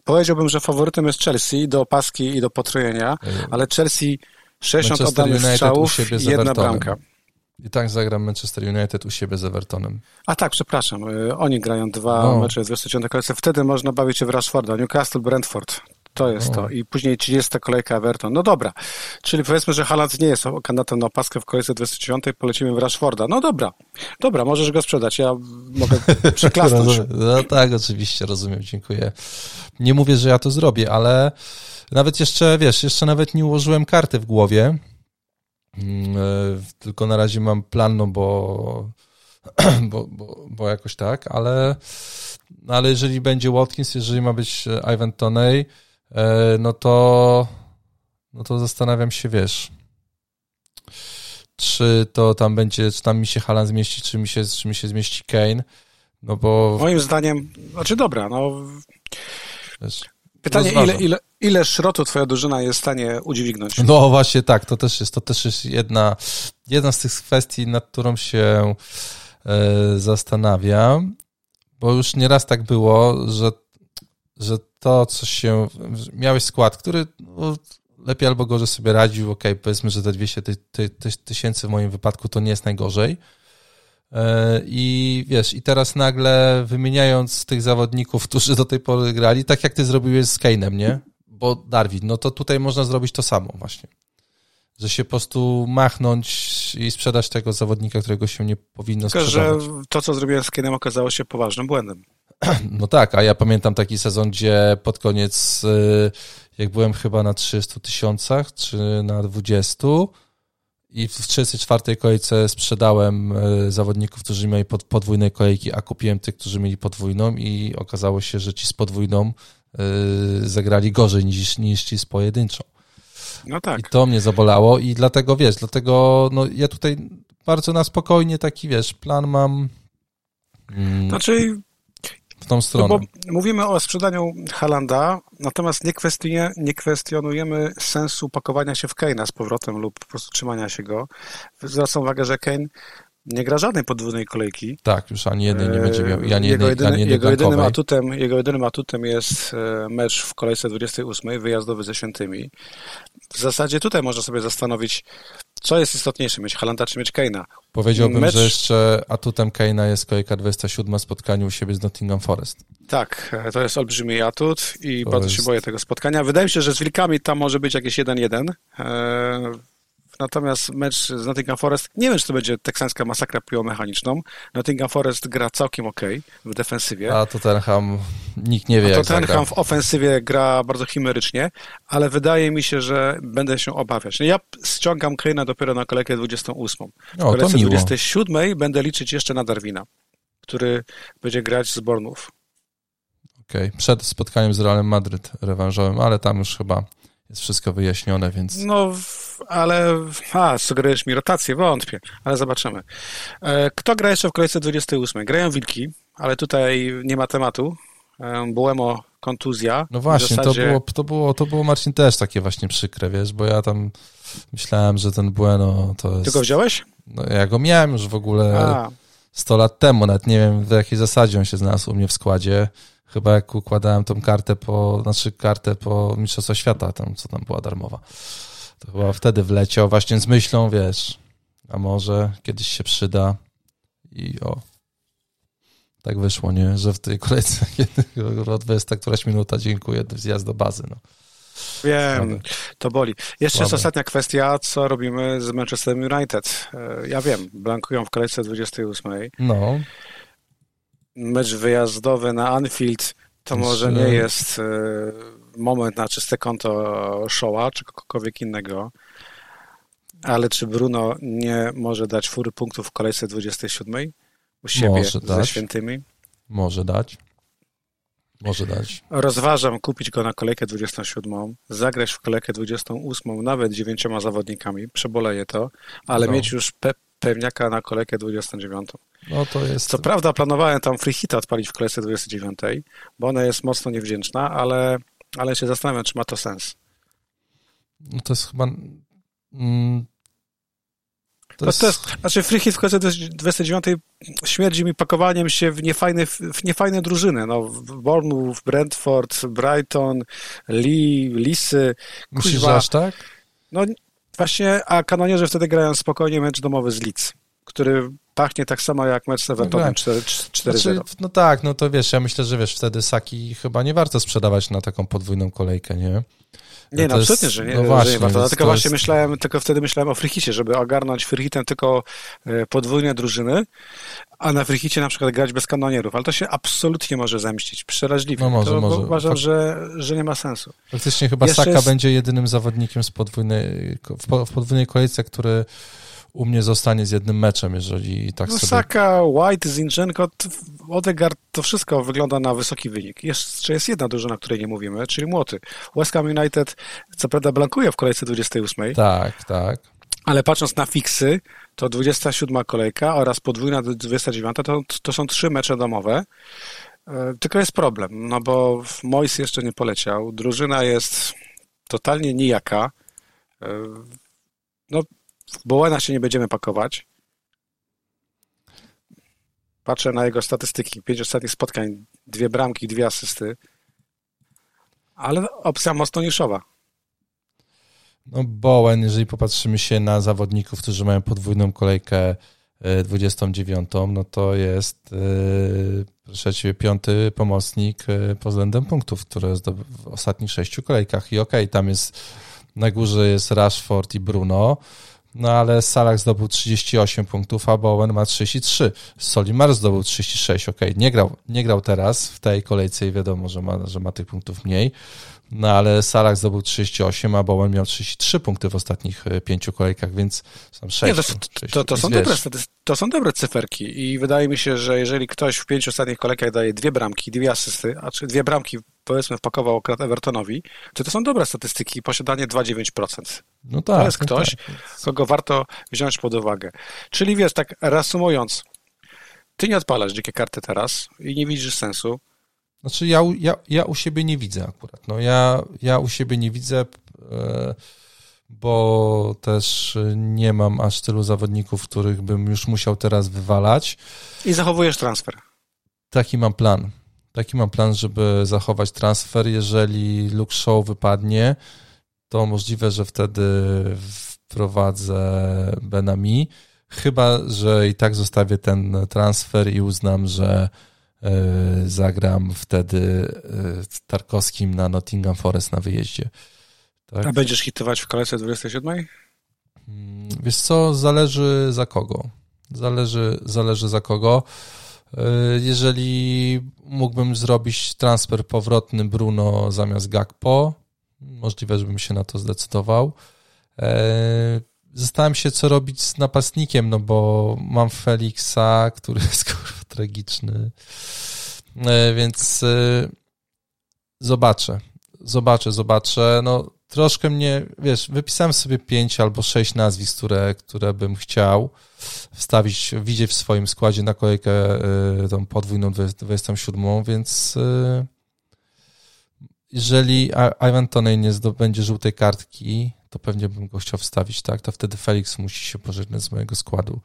powiedziałbym, że faworytem jest Chelsea do paski i do potrojenia, ale Chelsea 60 oddanych strzałów i jedna bramka. I tak zagram Manchester United u siebie z Evertonem. A tak, przepraszam. E, oni grają dwa no. mecze z 29 kolejce. Wtedy można bawić się w Rashforda. Newcastle, Brentford. To jest no. to. I później 30 kolejka Everton. No dobra. Czyli powiedzmy, że Haaland nie jest kandydatem na opaskę w kolejce 29, polecimy w Rashforda. No dobra. Dobra, możesz go sprzedać. Ja mogę [LAUGHS] przeklasnąć. no tak, oczywiście, rozumiem, dziękuję. Nie mówię, że ja to zrobię, ale nawet jeszcze, wiesz, jeszcze nawet nie ułożyłem karty w głowie, mm, e, tylko na razie mam plan, no bo, [CLEARS THROAT] bo, bo, bo jakoś tak, ale, ale jeżeli będzie Watkins, jeżeli ma być Ivan Toney, no to, no to zastanawiam się, wiesz, czy to tam będzie, czy tam mi się Halan zmieści, czy mi się, czy mi się zmieści Kane, no bo... Moim zdaniem, znaczy dobra, no... Wiesz, Pytanie, ile, ile, ile szrotu twoja drużyna jest w stanie udźwignąć? No właśnie tak, to też jest, to też jest jedna, jedna z tych kwestii, nad którą się e, zastanawiam, bo już nieraz tak było, że, że to, co się. Miałeś skład, który no, lepiej albo gorzej sobie radził. Ok, powiedzmy, że te 200 ty, ty, ty, tysięcy w moim wypadku to nie jest najgorzej. E, I wiesz, i teraz nagle wymieniając tych zawodników, którzy do tej pory grali, tak jak ty zrobiłeś z Kane'em, nie? Bo Darwin, no to tutaj można zrobić to samo właśnie. Że się po prostu machnąć i sprzedać tego zawodnika, którego się nie powinno Tylko, sprzedawać. że to, co zrobiłem z Kane'em okazało się poważnym błędem. [CLEARS THROAT] No tak, a ja pamiętam taki sezon, gdzie pod koniec, y, jak byłem chyba na 300 tysiącach, czy na 20 i w 34 kolejce sprzedałem y, zawodników, którzy mieli podwójne kolejki, a kupiłem tych, którzy mieli podwójną i okazało się, że ci z podwójną y, zagrali gorzej niż, niż ci z pojedynczą. No tak. I to mnie zabolało i dlatego, wiesz, dlatego no, ja tutaj bardzo na spokojnie taki, wiesz, plan mam... Mm, znaczy w tą stronę. No bo mówimy o sprzedaniu Halanda, natomiast nie, nie kwestionujemy sensu pakowania się w Kane'a z powrotem lub po prostu trzymania się go. Zwracam uwagę, że Kane nie gra żadnej podwójnej kolejki. Tak, już ani jednej nie będzie miał. Ani jego, jedyny, ani jego, jedynym atutem, jego jedynym atutem jest e, mecz w kolejce 28, wyjazdowy ze Świętymi. W zasadzie tutaj można sobie zastanowić, co jest istotniejsze, mieć Halanda czy mieć Keina. Powiedziałbym, Mecz... że jeszcze atutem Keina jest kolejka 27 spotkaniu u siebie z Nottingham Forest. Tak, to jest olbrzymi atut i to bardzo się boję tego spotkania. Wydaje mi się, że z Wilkami tam może być jakieś 1-1. Natomiast mecz z Nottingham Forest, nie wiem, czy to będzie teksańska masakra piłomechaniczną. Nottingham Forest gra całkiem ok w defensywie. A Tottenham nikt nie wie, A jak Tottenham w ofensywie gra bardzo chimerycznie, ale wydaje mi się, że będę się obawiać. No ja ściągam Kane'a dopiero na kolejkę 28. W o, kolejce 27 będę liczyć jeszcze na Darwina, który będzie grać z Bornów. Okej, okay. przed spotkaniem z Realem Madryt rewanżowym, ale tam już chyba jest wszystko wyjaśnione, więc... No, ale... A, sugerujesz mi rotację? Wątpię, ale zobaczymy. E, kto gra jeszcze w kolejce 28? Grają Wilki, ale tutaj nie ma tematu. E, Buemo kontuzja. No właśnie, zasadzie... to, było, to, było, to było Marcin też takie właśnie przykre, wiesz, bo ja tam myślałem, że ten Bueno to jest... Ty go wziąłeś? No ja go miałem już w ogóle A. 100 lat temu, nawet nie wiem w jakiej zasadzie on się znalazł u mnie w składzie chyba jak układałem tą kartę po, znaczy kartę po Mistrzostwa Świata, tam, co tam była darmowa. To chyba wtedy wleciał właśnie z myślą, wiesz, a może kiedyś się przyda i o. Tak wyszło, nie? Że w tej kolejce [LAUGHS] 20 któraś minuta, dziękuję, zjazd do bazy, no. Wiem, to boli. Jeszcze Słabe. jest ostatnia kwestia, co robimy z Manchester United. E, ja wiem, blankują w kolejce 28. No. Mecz wyjazdowy na Anfield to może nie jest e, moment na czyste konto Showa czy kogokolwiek innego, ale czy Bruno nie może dać fury punktów w kolejce 27 u siebie może ze dać. świętymi? Może dać. Może dać. Rozważam kupić go na kolejkę 27, zagrać w kolejkę 28, nawet dziewięcioma zawodnikami, przeboleję to, ale no. mieć już pe pewniaka na kolejkę 29. No to jest... Co prawda planowałem tam free hita odpalić w kolejce 29, bo ona jest mocno niewdzięczna, ale, ale się zastanawiam, czy ma to sens. No to jest chyba... Mm, to, jest... to jest... Znaczy free hit w kolejce 29 śmierdzi mi pakowaniem się w niefajne, w niefajne drużyny. No, Bournemouth, Brentford, Brighton, Lee, Lisy. Myślisz, że aż tak? No właśnie, a kanonierze wtedy grają spokojnie mecz domowy z Leeds, który pachnie tak samo jak mecz z Evertonem 4-0. Znaczy, no tak, no to wiesz, ja myślę, że wiesz, wtedy Saki chyba nie warto sprzedawać na taką podwójną kolejkę, nie? Nie, no, absolutnie, jest, że nie, no właśnie, że nie warto. Tylko właśnie jest... myślałem, tylko wtedy myślałem o frichicie, żeby ogarnąć frichitem tylko e, podwójne drużyny, a na frichicie na przykład grać bez kanonierów, ale to się absolutnie może zemścić, przeraźliwie. No może, to może. Uważam, że, że nie ma sensu. Faktycznie chyba Jeszcze Saka jest... będzie jedynym zawodnikiem z podwójnej, w podwójnej kolejce, który u mnie zostanie z jednym meczem, jeżeli tak no, sobie... Saka, White, Zinchenko, Odegaard, to wszystko wygląda na wysoki wynik. Jeszcze jest jedna drużyna, o której nie mówimy, czyli Młoty. West Ham United co prawda blankuje w kolejce 28. Tak, tak. Ale patrząc na fiksy, to 27 kolejka oraz podwójna 29 to, to są trzy mecze domowe. E, tylko jest problem, no bo Mois jeszcze nie poleciał, drużyna jest totalnie nijaka. E, no, Bowena się nie będziemy pakować. Patrzę na jego statystyki. Pięć ostatnich spotkań, dwie bramki, dwie asysty. Ale opcja mocno niszowa. No Bowen, jeżeli popatrzymy się na zawodników, którzy mają podwójną kolejkę 29, e, no to jest yy, proszę Ciebie piąty pomocnik e, pod względem punktów, które jest w ostatnich sześciu kolejkach. I okej, okay, tam jest na górze jest Rashford i Bruno, no ale Salah zdobył 38 punktów, a Bowen ma 33. Solimar zdobył 36, ok, nie grał, nie grał teraz w tej kolejce i wiadomo, że ma, że ma tych punktów mniej. No ale Salah zdobył 38, a Bowen miał 33 punkty w ostatnich e, pięciu kolejkach, więc są 6. Nie, to, to, to, są dobre, to są dobre cyferki i wydaje mi się, że jeżeli ktoś w pięciu ostatnich kolejkach daje dwie bramki, dwie asysty, a czy dwie bramki powiedzmy wpakował akurat Evertonowi, to to są dobre statystyki, posiadanie 2,9%. No tak. To jest no ktoś, tak. kogo warto wziąć pod uwagę. Czyli wiesz, tak reasumując, ty nie odpalasz dzikie karty teraz i nie widzisz sensu, znaczy ja, ja, ja u siebie nie widzę akurat. No ja, ja u siebie nie widzę, e, bo też nie mam aż tylu zawodników, których bym już musiał teraz wywalać. I zachowujesz transfer. Taki mam plan. Taki mam plan, żeby zachować transfer. Jeżeli Luke Show wypadnie, to możliwe, że wtedy wprowadzę Benami. Chyba, że i tak zostawię ten transfer i uznam, że zagram wtedy e, Tarkowskim na Nottingham Forest na wyjeździe. Tak? A będziesz hitować w kolejce 27? Mm, wiesz co, zależy za kogo. Zależy, zależy za kogo. E, jeżeli mógłbym zrobić transfer powrotny Bruno zamiast Gakpo, możliwe, żebym się na to zdecydował. Zastanawiam się, co robić z napastnikiem, no bo mam Felixa, który [LAUGHS] jest kurwa tragiczny. E, więc e, zobaczę. Zobaczę, zobaczę. No, troszkę mnie, wiesz, wypisałem sobie pięć albo sześć nazwisk, które, które bym chciał wstawić, widzieć w swoim składzie na kolejkę e, tą podwójną 27, więc jeżeli Ivan Toney nie zdobędzie żółtej kartki, to pewnie bym go chciał wstawić, tak? To wtedy Felix musi się pożegnać z mojego składu.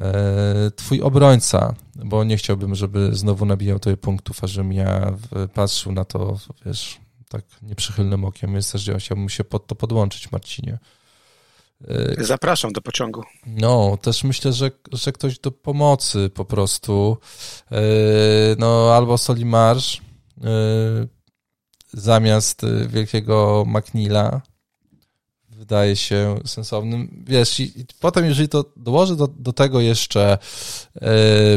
E, twój obrońca, bo nie chciałbym, żeby znowu nabijał tyle punktów, a żebym ja patrzył na to, wiesz, tak nieprzychylnym okiem, więc też chciałbym się pod to podłączyć, Marcinie. E, Zapraszam do pociągu. No, też myślę, że, że ktoś do pomocy po prostu. E, no, albo Solimarz, zamiast wielkiego McNeila wydaje się sensownym. Wiesz, i, i potem jeżeli to dołożę do, do tego jeszcze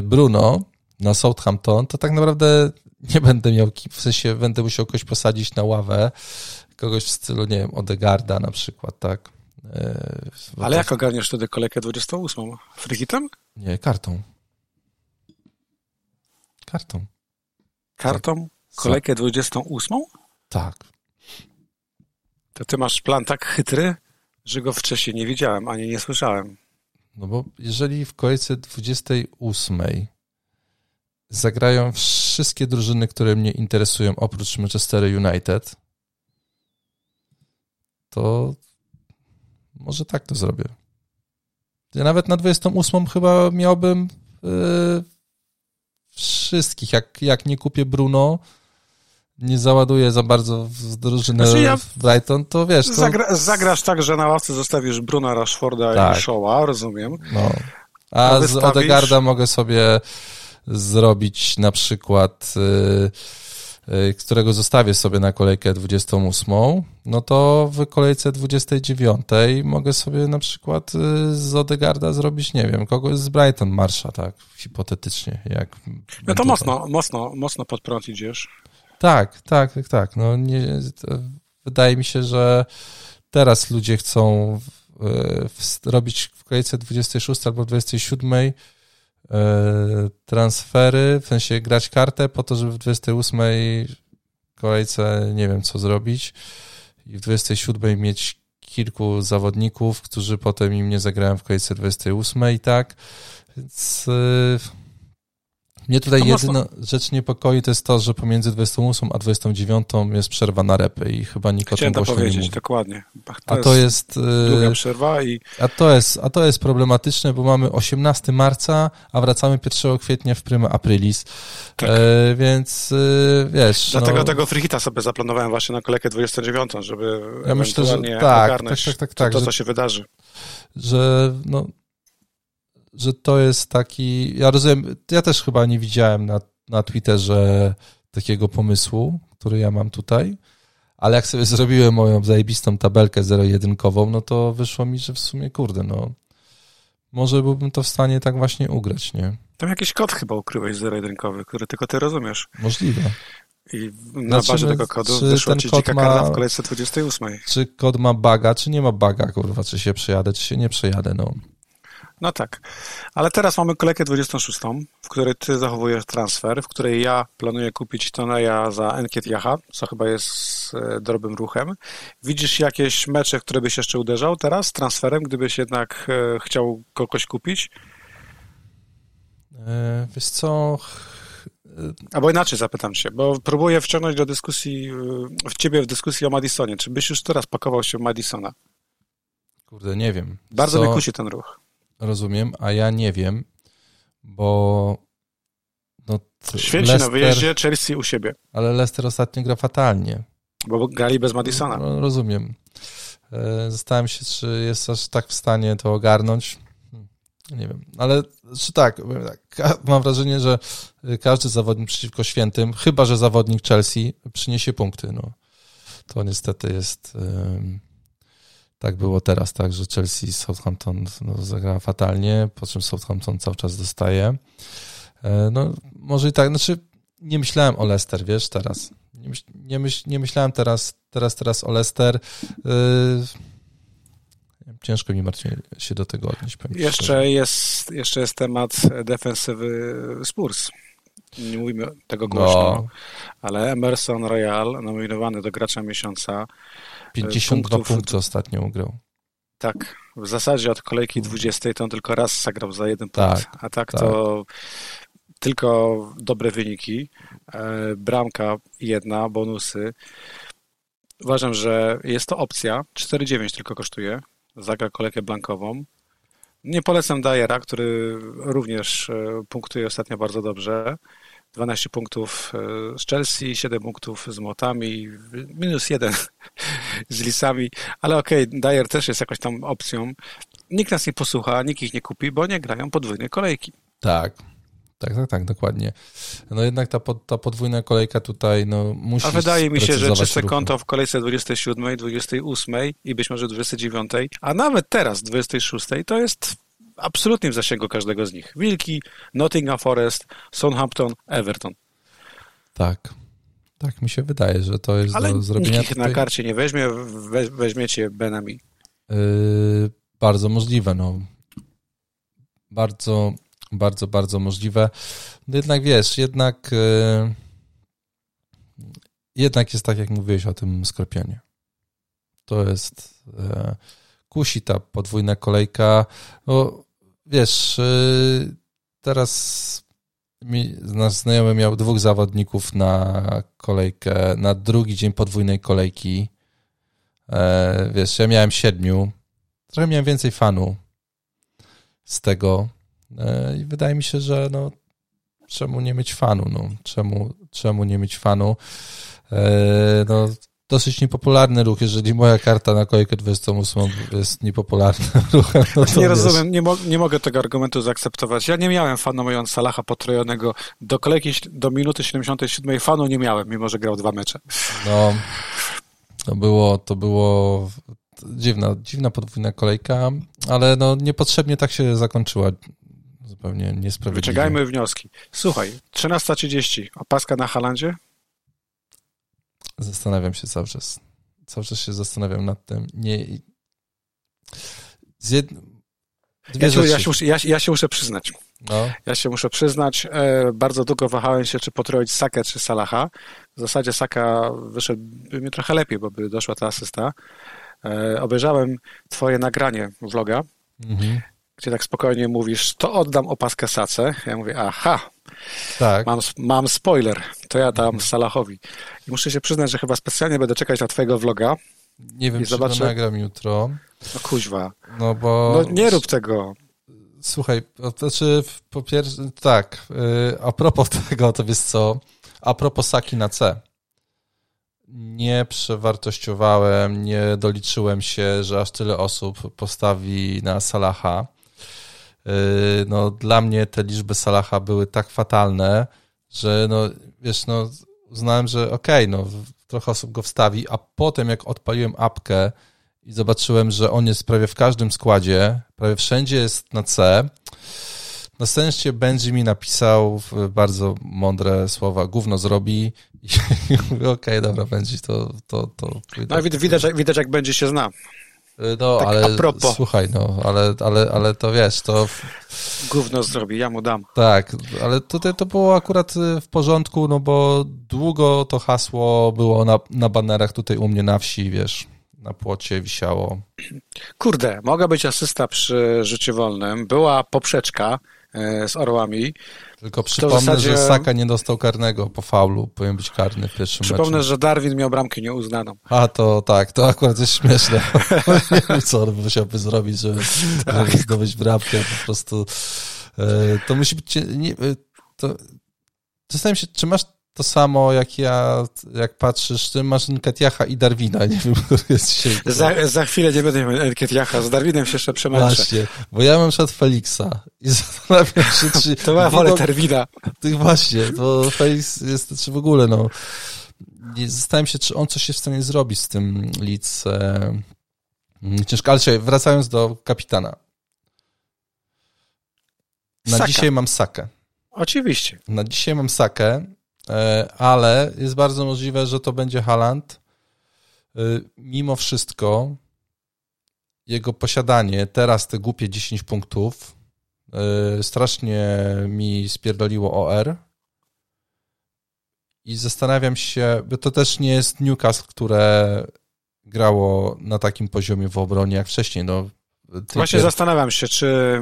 Bruno na Southampton, to tak naprawdę nie będę miał, w sensie będę musiał kogoś posadzić na ławę, kogoś w stylu, nie wiem, Odegarda na przykład, tak? E, Ale to... jak ogarniesz wtedy kolejkę 28? Frigitem? Nie, kartą. Kartą. Kartą? Tak. Kolejkę 28? Tak. To ty masz plan tak chytry, że go wcześniej nie widziałem, ani nie słyszałem. No bo jeżeli w kolejce 28 zagrają wszystkie drużyny, które mnie interesują, oprócz Manchester United, to może tak to zrobię. Ja nawet na 28 chyba miałbym yy, wszystkich. Jak, jak nie kupię Bruno, nie załaduję za bardzo w drużynę znaczy ja w Brighton, to wiesz... To... Zagra, zagrasz tak, że na ławce zostawisz Bruna, Rashforda tak. i Shaw'a, rozumiem. No. A z Odegarda mogę sobie zrobić na przykład, y, y, którego zostawię sobie na kolejkę 28, no to w kolejce 29 mogę sobie na przykład y, z Odegarda zrobić, nie wiem, kogoś z Brighton Marsza, tak, hipotetycznie. Jak no to mocno, mocno, mocno pod prąd idziesz. Tak, tak, tak, tak. No nie, wydaje mi się, że teraz ludzie chcą robić w kolejce 26 albo 27 E, transfery, w sensie grać kartę po to, żeby w 28 kolejce nie wiem co zrobić i w 27 mieć kilku zawodników, którzy potem im nie zagrają w kolejce 28 i tak. Więc e, mnie tutaj to jedyna mocno. rzecz niepokoi to jest to, że pomiędzy 28 a 29 jest przerwa na repy i chyba nikt Chciałem o tym to powiedzieć, dokładnie. To a to jest, jest długa przerwa i... A to, jest, a to jest problematyczne, bo mamy 18 marca, a wracamy 1 kwietnia w Prima Aprilis, tak. e, więc e, wiesz... Dlatego no... tego freehita sobie zaplanowałem właśnie na kolejkę 29, żeby ja myślę, że tak, ogarnąć tak, tak, tak, tak, to, że, co się wydarzy. Że no, że to jest taki. Ja rozumiem, ja też chyba nie widziałem na, na Twitterze takiego pomysłu, który ja mam tutaj, ale jak sobie zrobiłem moją zajebistą tabelkę zero-jedynkową, no to wyszło mi, że w sumie kurde, no może byłbym to w stanie tak właśnie ugrać, nie? Tam jakiś kod chyba ukryłeś zero-jedynkowy, który tylko ty rozumiesz. Możliwe. I na znaczy, bazie tego kodu wyszło ci dzika ma, w kolejce 28. Czy kod ma baga, czy nie ma baga, kurwa, czy się przejadę, czy się nie przejadę, no. No tak. Ale teraz mamy kolejkę 26, w której ty zachowujesz transfer, w której ja planuję kupić Toneja za Enkiet Jaha, co chyba jest e, dobrym ruchem. Widzisz jakieś mecze, które byś jeszcze uderzał teraz transferem, gdybyś jednak e, chciał kogoś kupić? E, wiesz co... Albo inaczej zapytam się, bo próbuję wciągnąć do dyskusji, w ciebie w dyskusji o Madisonie. Czy byś już teraz pakował się w Madisona? Kurde, nie wiem. Bardzo co... mnie kusi ten ruch rozumiem, a ja nie wiem, bo no, Świetnie Leicester, na wyjeździe, Chelsea u siebie. Ale Leicester ostatnio gra fatalnie. Bo grali bez Madisona. No, rozumiem. E, zastanawiam się, czy jest aż tak w stanie to ogarnąć. Hmm, nie wiem, ale czy tak, tak, mam wrażenie, że każdy zawodnik przeciwko świętym, chyba że zawodnik Chelsea, przyniesie punkty. No. To niestety jest tak było teraz, tak, że Chelsea Southampton no, zagrała fatalnie, po czym Southampton cały czas dostaje. E, no, może i tak, znaczy nie myślałem o Leicester, wiesz, teraz. Nie, myśl, nie, myśl, nie myślałem teraz, teraz, teraz o Leicester. Yy, ciężko mi Marcin się do tego odnieść. Jeszcze jest, jeszcze jest temat defensywy Spurs. Nie mówimy tego głośno, no. ale Emerson Royal, nominowany do gracza miesiąca, 52 punktów, punkty ostatnio ugrał. Tak, w zasadzie od kolejki 20 to on tylko raz zagrał za jeden punkt, tak, a tak, tak, to tylko dobre wyniki. E, bramka jedna, bonusy. Uważam, że jest to opcja. 4,9 tylko kosztuje. Zagra kolejkę blankową. Nie polecam Dyera, który również e, punktuje ostatnio bardzo dobrze. 12 punktów e, z Chelsea, 7 punktów z Motami, minus 1 [LAUGHS] z Lisami, ale okej, okay, Dyer też jest jakąś tam opcją. Nikt nas nie posłucha, nikt ich nie kupi, bo nie grają podwójne kolejki. Tak, Tak, tak, tak, dokładnie. No jednak ta, ta podwójna kolejka tutaj no, musi. A wydaje mi się, że czyste konto w kolejce 27, 28 i być może 29, a nawet teraz 26 to jest absolutnie w zasięgu każdego z nich. Wilki, Nottingham Forest, Southampton, Everton. Tak. Tak mi się wydaje, że to jest Ale do zrobienia. Nikt tutaj... na karcie nie weźmie, we, weźmiecie Benami. Yy, bardzo możliwe, no. Bardzo, bardzo, bardzo możliwe. No jednak wiesz, jednak yy, jednak jest tak, jak mówiłeś o tym skorpionie. To jest yy, kusi ta podwójna kolejka. No, wiesz, yy, teraz nasz znajomy miał dwóch zawodników na kolejkę, na drugi dzień podwójnej kolejki. E, wiesz, ja miałem siedmiu. Trochę miałem więcej fanu z tego. E, I wydaje mi się, że no, czemu nie mieć fanu? No, czemu, czemu nie mieć fanu? E, no, dosyć niepopularny ruch. Jeżeli moja karta na kolejkę 28 jest niepopularnym [LAUGHS] ruchem, no Nie rozumiem, nie, mo nie, mogę tego argumentu zaakceptować. Ja nie miałem fanu mając Salaha potrojonego do kolejki do minuty 77 fanu nie miałem, mimo że grał dwa mecze. No, to było, to było dziwna, dziwna podwójna kolejka, ale no niepotrzebnie tak się zakończyła. Zupełnie niesprawiedliwie. Wyciągajmy wnioski. Słuchaj, 13.30, opaska na Halandzie? Zastanawiam się cały czas. Cały czas się zastanawiam nad tym. Nie. Z jed... ja, się, ja, się muszę, ja, ja, się muszę przyznać. No. Ja się muszę przyznać, e, bardzo długo wahałem się, czy potroić Sakę, czy Salaha. W zasadzie Saka wyszedłby mi trochę lepiej, bo by doszła ta asysta. E, obejrzałem twoje nagranie vloga, mhm. Gdzie tak spokojnie mówisz, to oddam opaskę Sace. Ja mówię, aha, tak. Mam, mam spoiler, to ja dam mhm. Salahowi. I muszę się przyznać, że chyba specjalnie będę czekać na twojego vloga. Nie wiem, czy zobaczę... to nagram jutro. No kuźwa. No bo... No nie rób tego. Słuchaj, to znaczy po pierwsze, tak, yy, a propos [LAUGHS] tego, to wiesz co, a propos Saki na C. Nie przewartościowałem, nie doliczyłem się, że aż tyle osób postawi na Salaha. Yy, no, dla mnie te liczby Salaha były tak fatalne, że no, wiesz, no, uznałem, że okej, okay, no, trochę osób go wstawi, a potem jak odpaliłem apkę i zobaczyłem, że on jest prawie w każdym składzie, prawie wszędzie jest na C, na szczęście Benji mi napisał bardzo mądre słowa, gówno zrobi i, mówię, [LAUGHS] okej, okay, dobra, Benji, to... to, to no, widać, widać, jak będzie się zna. Y, no, tak ale słuchaj, no, ale, ale, ale to wiesz, to... Gówno zrobi, ja mu dam. Tak, ale tutaj to było akurat y, w porządku, no bo długo to hasło było na, na banerach tutaj u mnie na wsi, wiesz, na płocie wisiało. Kurde, mogła być asysta przy życiu wolnym, była poprzeczka, E, z Orłami. Tylko przypomnę, zasadzie... że Saka nie dostał karnego po faulu, powinien być karny w pierwszym Przypomnę, meczu. że Darwin miał bramkę nieuznaną. A, to tak, to akurat jest śmieszne. [LAUGHS] nie wiem, co on musiałby zrobić, żeby, tak. żeby zdobyć bramkę, po prostu e, to musi być, nie, e, to, zastanawiam się, czy masz to samo jak ja, jak patrzysz, ty masz Nketiacha i Darwina, nie wiem, [LAUGHS] który jest dzisiaj. Za, za chwilę nie będę miał Nketiacha, z Darwinem się jeszcze przemęczę. Właśnie, bo ja mam przed Feliksa i [LAUGHS] zastanawiam się, czy... to ma wolę Darwina. Ty właśnie, bo Felix jest, czy w ogóle, no, zastanawiam się, czy on coś jest w stanie zrobić z tym Leeds. Ciężko, ale wracając do kapitana. Na Saka. dzisiaj mam Sakę. Oczywiście. Na dzisiaj mam Sakę ale jest bardzo możliwe, że to będzie Haland. E, mimo wszystko jego posiadanie, teraz te głupie 10 punktów, e, strasznie mi spierdoliło OR. I zastanawiam się, bo to też nie jest Newcastle, które grało na takim poziomie w obronie jak wcześniej. No, Właśnie zastanawiam się, czy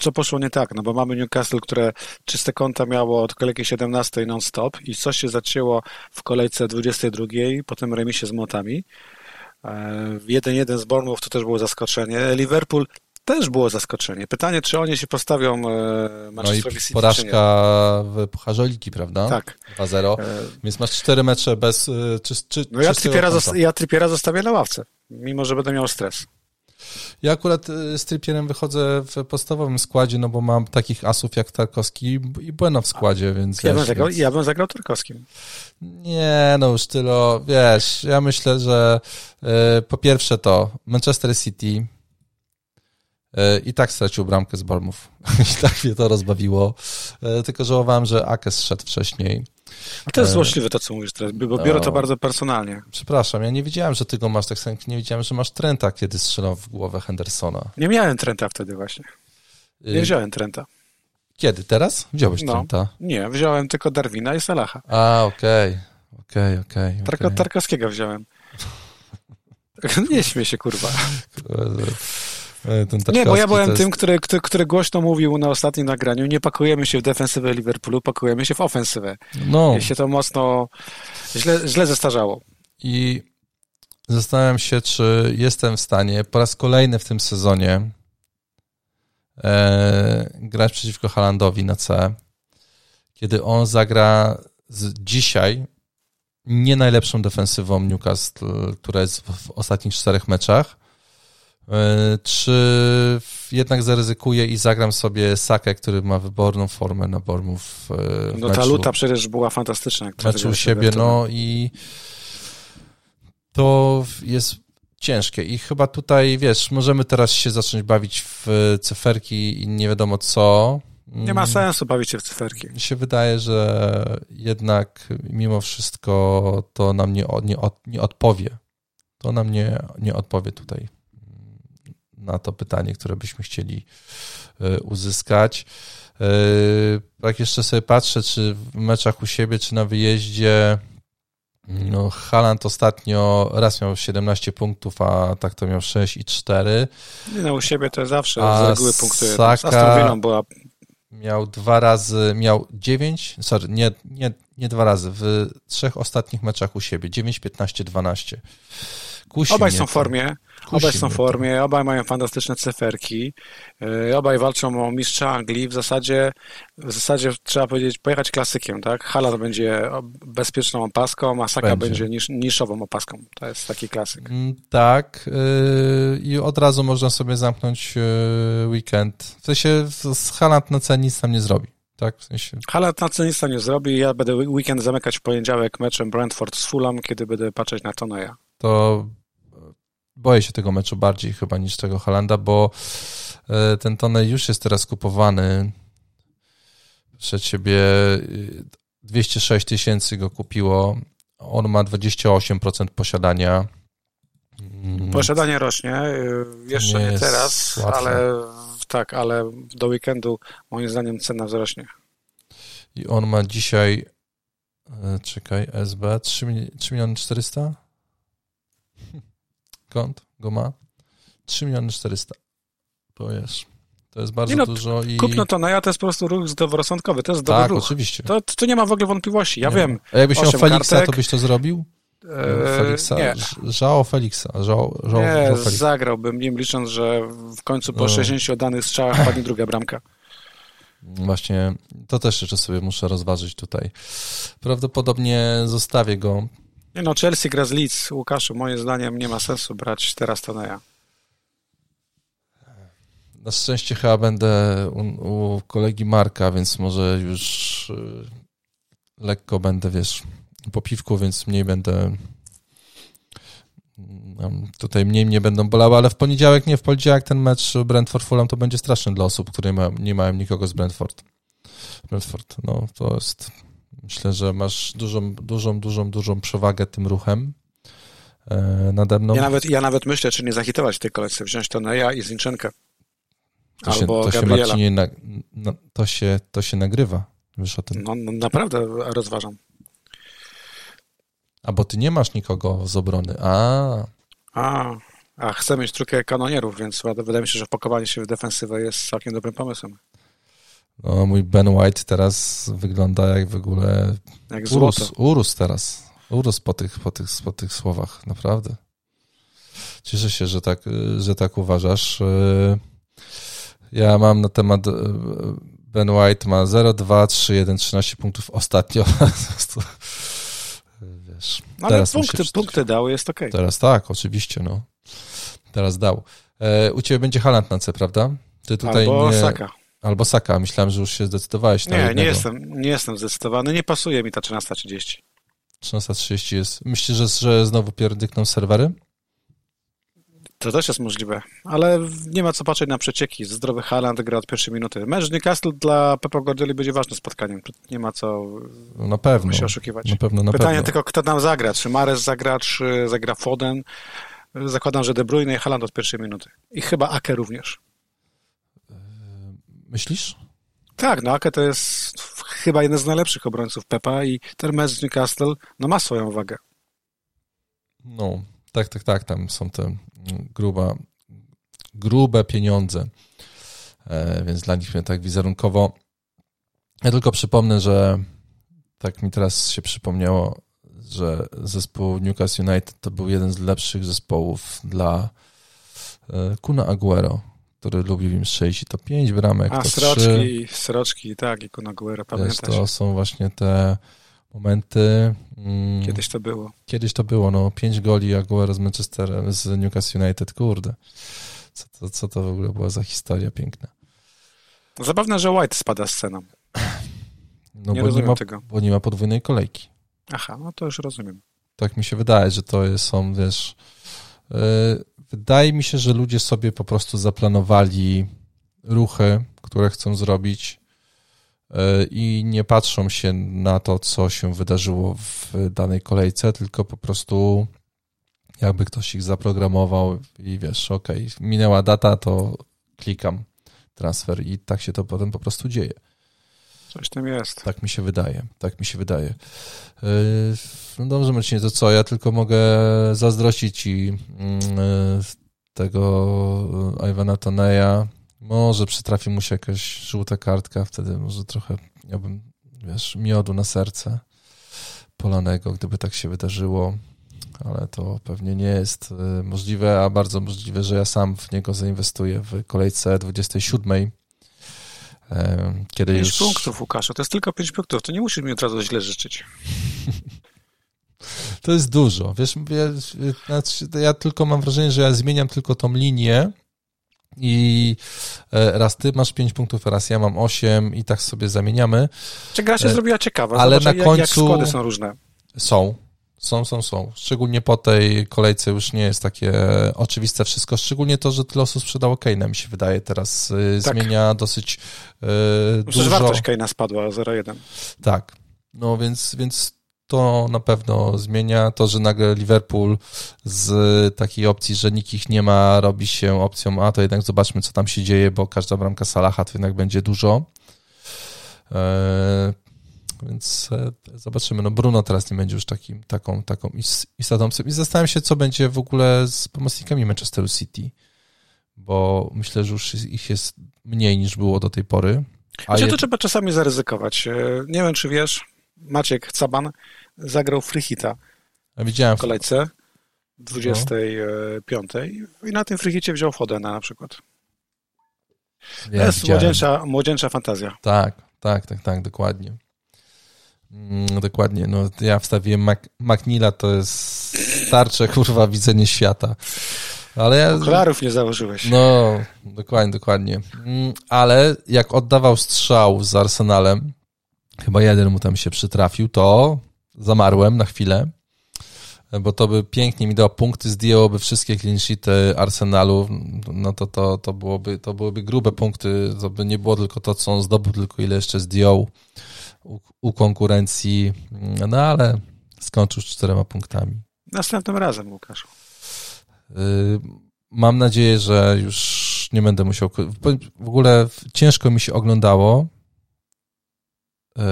co poszło nie tak, no bo mamy Newcastle, które czyste konta miało od kolejki 17 non-stop i coś się zaczęło w kolejce 22, potem remisie z Motami. 1-1 e, z Bournemouth to też było zaskoczenie. Liverpool też było zaskoczenie. Pytanie, czy oni się postawią e, Manchesterowi no i porażka w Pucharze Ligi, prawda? Tak. 2-0. E... Więc masz cztery mecze bez... Czy, czy, no ja Trippiera, zosta ja Trippiera zostawię na ławce, mimo że będę miał stres. Ja akurat y, z Trypierem wychodzę w podstawowym składzie, no bo mam takich asów jak Tarkowski i Bueno w składzie, więc... Ja, wiesz, bym zagrał, więc... ja bym zagrał Tarkowskim. Nie, no już tyle, wiesz, ja myślę, że y, po pierwsze to Manchester City y, i tak stracił bramkę z Bormów. [LAUGHS] I tak mnie to rozbawiło. Tylko żałowałem, że Akes szedł wcześniej. A to jest złośliwe to, co mówisz teraz, bo biorę to No. bardzo personalnie. Przepraszam, ja nie wiedziałem, że ty go masz tak nie wiedziałem, że masz Trenta, kiedy strzelał w głowę Hendersona. Nie miałem Trenta wtedy właśnie. Nie Y, wziąłem Trenta. Kiedy? Teraz? Wziąłeś No. Trenta. Nie, wziąłem tylko Darwina i Salaha. A, okej. Okej, okej. Tarko, okej. Tarkowskiego wziąłem. [LAUGHS] Nie śmiej się, kurwa. E, Ten Nie, bo ja byłem tym, który, który, który głośno mówił na ostatnim nagraniu, nie pakujemy się w defensywę Liverpoolu, pakujemy się w ofensywę. No, I się to mocno źle, źle zestarzało. i zastanawiam się, czy jestem w stanie po raz kolejny w tym sezonie e, grać przeciwko Halandowi na C, kiedy on zagra z dzisiaj nie najlepszą defensywą Newcastle, która jest w ostatnich czterech meczach. E, Czy jednak zaryzykuję i zagram sobie Sakę, który ma wyborną formę na Bormów e, No ta meczu, luta przecież była fantastyczna. meczu siebie, no i to jest ciężkie i chyba tutaj, wiesz, możemy teraz się zacząć bawić w cyferki i nie wiadomo co. Nie ma sensu bawić się w cyferki. Mi się wydaje, że jednak mimo wszystko to nam nie, nie, od, nie odpowie. To nam nie, nie odpowie tutaj na to pytanie, które byśmy chcieli y, uzyskać. Jak jeszcze sobie patrzę, czy w meczach u siebie, czy na wyjeździe, no Haaland ostatnio raz miał 17 punktów, a tak to miał 6 i 4. Nie no, u siebie to zawsze A z reguły punktuje. Saka- była Miał dwa razy, miał 9, sorry, nie, nie, nie dwa razy, w trzech ostatnich meczach u siebie, 9, 15, 12. Kusi Obaj są w formie, Kusi obaj są w formie, obaj mają fantastyczne cyferki, yy, obaj walczą o mistrza Anglii. W zasadzie, w zasadzie trzeba powiedzieć, pojechać klasykiem, tak? Haaland będzie bezpieczną opaską, a Saka Będzie. będzie nisz, niszową opaską. To jest taki klasyk. Mm, Tak, yy, i od razu można sobie zamknąć yy, weekend. W sensie z- Haaland na C nic tam nie zrobi, tak? W sensie, Haaland na co nic tam nie zrobi. Ja będę weekend zamykać w poniedziałek meczem Brentford z Fulham, kiedy będę patrzeć na Toneja. to boję się tego meczu bardziej chyba niż tego Halanda, bo e, ten Tonej już jest teraz kupowany przed siebie y, 206 tysięcy go kupiło, on ma 28% posiadania. Mm, Posiadanie rośnie, yy, jeszcze nie nie, teraz, łatwe. ale tak, ale do weekendu moim zdaniem cena wzrośnie. I on ma dzisiaj, e, czekaj, SB, 3, mil- 3 miliony 400? Kąt go ma? 3 miliony 400. To jest, to jest bardzo no, dużo i... Kupno Toneja to jest po prostu ruch zdroworozsądkowy, to jest dobry Tak, ruch. oczywiście. To, to nie ma w ogóle wątpliwości, ja Nie. wiem. A jakbyś miał Feliksa, kartek. to byś to zrobił? E, Feliksa, nie, Żao Feliksa. Żao, żao, nie żao Feliksa. zagrałbym nim, licząc, że w końcu po No. 60 oddanych strzałach padnie druga bramka. [LAUGHS] Właśnie, to też jeszcze sobie muszę rozważyć tutaj. Prawdopodobnie zostawię go. Nie no, Chelsea gra z Leeds, Łukaszu, moim zdaniem nie ma sensu brać teraz Toneja. Na szczęście chyba będę u, u kolegi Marka, więc może już y, lekko będę, wiesz, po piwku, więc mniej będę mm, tutaj mniej mnie będą bolały, ale w poniedziałek nie, w poniedziałek ten mecz Brentford-Fulham to będzie straszny dla osób, które ma, nie mają nikogo z Brentford. Brentford, no to jest, myślę, że masz dużą, dużą, dużą, dużą przewagę tym ruchem e, nade mną. Ja, nawet, ja nawet myślę, czy nie zahitować tej kolejce, wziąć Toneja i Zinczenkę. To się, Albo to się Gabriela. Marcinie, na, na, to, się, to się nagrywa, wiesz o tym. No, no naprawdę rozważam. A bo ty nie masz nikogo z obrony. A, A, a chcę mieć trójkę kanonierów, więc wydaje mi się, że wpakowanie się w defensywę jest całkiem dobrym pomysłem. No mój Ben White teraz wygląda jak w ogóle Jak złoto. urósł, urósł teraz. Urósł po tych, po, tych, po tych słowach, naprawdę. Cieszę się, że tak, że tak uważasz. Ja mam na temat e, Ben White ma 0, 2, 3, 1, 13 punktów ostatnio. [LAUGHS] Wiesz, Ale teraz punkty, punkty dał, jest okej. Teraz tak, oczywiście, no. Teraz dał. E, u ciebie będzie Haland na C, prawda? Ty tutaj Albo nie... Saka. Albo Saka. Myślałem, że już się zdecydowałeś na Nie, jednego. nie jestem, nie jestem zdecydowany. Nie pasuje mi ta 13.30. 13.30 jest. Myślisz, że, że znowu pierdykną serwery? To też jest możliwe, ale nie ma co patrzeć na przecieki. Zdrowy Haaland gra od pierwszej minuty. Mecz Newcastle dla Pepa Guardioli będzie ważnym spotkaniem. nie ma co no na pewno, się oszukiwać. Na pewno, na Pytanie pewno. tylko, kto tam zagra. Czy Mares zagra, czy zagra Foden. Zakładam, że De Bruyne i Haaland od pierwszej minuty. I chyba Ake również. Myślisz? Tak, no Ake to jest chyba jeden z najlepszych obrońców Pepa i ten mecz Newcastle no, ma swoją wagę. No, tak, tak, tak. Tam są te gruba, grube pieniądze, e, więc dla nich tak wizerunkowo. Ja tylko przypomnę, że tak mi teraz się przypomniało, że zespół Newcastle United to był jeden z lepszych zespołów dla e, Kuna Aguero, który lubił im strzelić i to pięć bramek. A, to sroczki, sroczki, tak, i Kun Aguero, pamiętasz? To są właśnie te momenty. Mm, Kiedyś to było. Kiedyś to było, no. Pięć goli Aguero z Manchesterem, z Newcastle United, kurde. Co to, co to w ogóle była za historia piękna. Zabawne, że White spada z ceną. [CLEARS THROAT] No nie bo rozumiem nie ma, tego. Bo nie ma podwójnej kolejki. Aha, no to już rozumiem. Tak mi się wydaje, że to są, wiesz... Yy, wydaje mi się, że ludzie sobie po prostu zaplanowali ruchy, które chcą zrobić E, i nie patrzą się na to, co się wydarzyło w danej kolejce, tylko po prostu jakby ktoś ich zaprogramował i wiesz, ok, minęła data, to klikam transfer i tak się to potem po prostu dzieje. Coś tam jest. Tak mi się wydaje, tak mi się wydaje. E, no dobrze, Marcinie, to co? Ja tylko mogę zazdrościć ci mm, e, tego Iwana Toneja, może przytrafi mu się jakaś żółta kartka, wtedy może trochę miałbym, wiesz, miodu na serce polanego, gdyby tak się wydarzyło, ale to pewnie nie jest y, możliwe, a bardzo możliwe, że ja sam w niego zainwestuję w kolejce 27. Kiedy 5 już... punktów, Łukaszu, to jest tylko 5 punktów, to nie musisz mi od razu źle życzyć. [LAUGHS] to jest dużo. Wiesz, ja, znaczy, ja tylko mam wrażenie, że ja zmieniam tylko tą linię, i e, raz ty masz 5 punktów, raz ja mam 8 i tak sobie zamieniamy. Czy gra się e, zrobiła ciekawa? Ale Zobacz, na końcu... Jak składy są różne. Są. Są, są, są. Szczególnie po tej kolejce już nie jest takie oczywiste wszystko. Szczególnie to, że tyle osób sprzedało Kane'a, mi się wydaje, teraz y, tak. zmienia dosyć yy, dużo. wartość Kane'a spadła 0,1. Tak. No więc, więc to na pewno zmienia. To, że nagle Liverpool z takiej opcji, że nikt ich nie ma, robi się opcją, a to jednak zobaczmy, co tam się dzieje, bo każda bramka Salaha to jednak będzie dużo. Eee, więc e, zobaczymy. No Bruno teraz nie będzie już takim, taką, taką istotą. I zastanawiam się, co będzie w ogóle z pomocnikami Manchesteru City, bo myślę, że już ich jest mniej niż było do tej pory. A Gdzie to trzeba czasami zaryzykować. E, nie wiem, czy wiesz, Maciek Caban zagrał Frichita widziałem. w kolejce 25 no. i na tym Frichicie wziął Fodena na przykład. Ja, to jest młodzieńcza, młodzieńcza fantazja. Tak, tak, tak, tak, dokładnie. Mm, dokładnie, no ja wstawiłem Mac, Macnilla, to jest starcze, kurwa, widzenie świata. Ale ja... Okularów nie założyłeś. No, dokładnie, dokładnie. Mm, ale jak oddawał strzał z Arsenalem, chyba jeden mu tam się przytrafił, to zamarłem na chwilę, bo to by pięknie mi dał punkty, zdjęłoby wszystkie clean sheety Arsenalu, no to, to, to, byłoby, to byłyby grube punkty, to by nie było tylko to, co on zdobył, tylko ile jeszcze zdjął u, u konkurencji, no ale skończył z czterema punktami. Następnym razem, Łukasz. Y, mam nadzieję, że już nie będę musiał. W ogóle ciężko mi się oglądało y,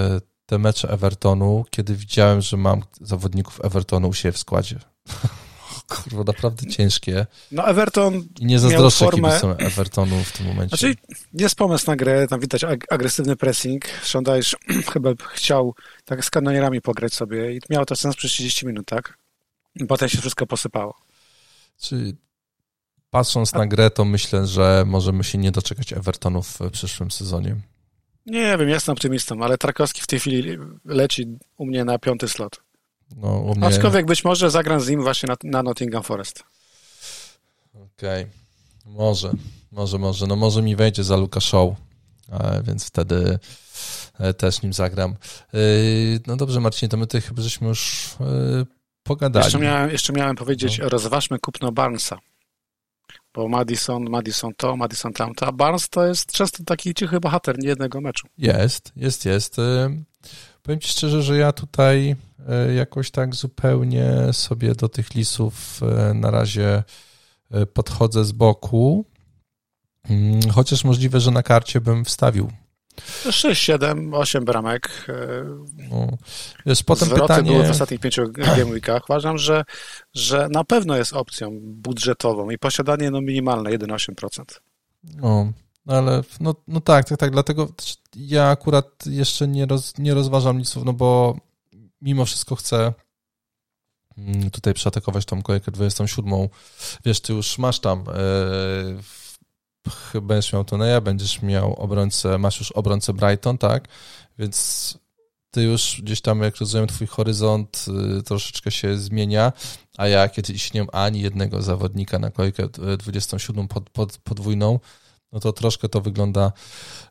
te mecze Evertonu, kiedy widziałem, że mam zawodników Evertonu u siebie w składzie. [LAUGHS] Kurwa, naprawdę ciężkie. No Everton I nie zazdroszczę formę... Evertonu w tym momencie. Znaczy, jest pomysł na grę, tam widać ag agresywny pressing. Szondajsz [CLEARS THROAT] chyba chciał tak z kanonierami pograć sobie i miało to sens przez 30 minut, tak? I potem się wszystko posypało. Czy patrząc A... na grę, to myślę, że możemy się nie doczekać Evertonu w przyszłym sezonie. Nie wiem, jestem optymistą, ale Trakowski w tej chwili leci u mnie na piąty slot. No, u mnie... Aczkolwiek być może zagram z nim właśnie na, na Nottingham Forest. Okej. Okay. Może, może, może. No może mi wejdzie za Luka Show, więc wtedy też nim zagram. No dobrze, Marcinie, to my tutaj chyba żeśmy już pogadali. Jeszcze miałem, jeszcze miałem powiedzieć, no. rozważmy kupno Barnesa. Bo Madison, Madison to, Madison tamto, a Barnes to jest często taki cichy bohater niejednego meczu. Jest, jest, jest. Powiem Ci szczerze, że ja tutaj y, jakoś tak zupełnie sobie do tych lisów y, na razie podchodzę z boku, mm, chociaż możliwe, że na karcie bym wstawił 6, 7, 8 bramek. No, wiesz, potem pytanie... były w ostatnich pięciu gameweekach. Uważam, że, że na pewno jest opcją budżetową i posiadanie no, minimalne 1,8%. No, ale no, no tak, tak, tak. Dlatego ja akurat jeszcze nie, roz, nie rozważam nic, no bo mimo wszystko chcę mm, tutaj przeatakować tą kolejkę 27. Wiesz, ty już masz tam yy, będziesz miał Toneja, będziesz miał obrońcę, masz już obrońcę Brighton, tak? Więc ty już gdzieś tam, jak rozumiem, twój horyzont y, troszeczkę się zmienia, a ja kiedyś nie mam ani jednego zawodnika na kolejkę 27 pod, pod, podwójną, no to troszkę to wygląda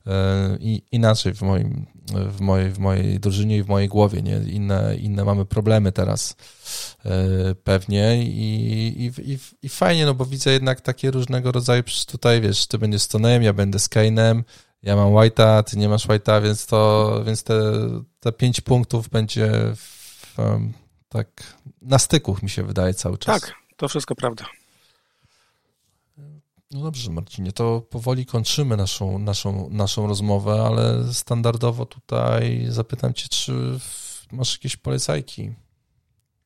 e, inaczej w, moim, w, mojej, w mojej drużynie i w mojej głowie. Nie? Inne, inne mamy problemy teraz e, pewnie i, i, i, i fajnie, no bo widzę jednak takie różnego rodzaju, tutaj wiesz, ty będziesz Stonem, ja będę z Kane'em, ja mam White'a, ty nie masz White'a, więc to, więc te, te pięć punktów będzie w, tak na styku mi się wydaje cały czas. Tak, to wszystko prawda. No dobrze, Marcinie, to powoli kończymy naszą, naszą, naszą rozmowę, ale standardowo tutaj zapytam Cię, czy masz jakieś polecajki?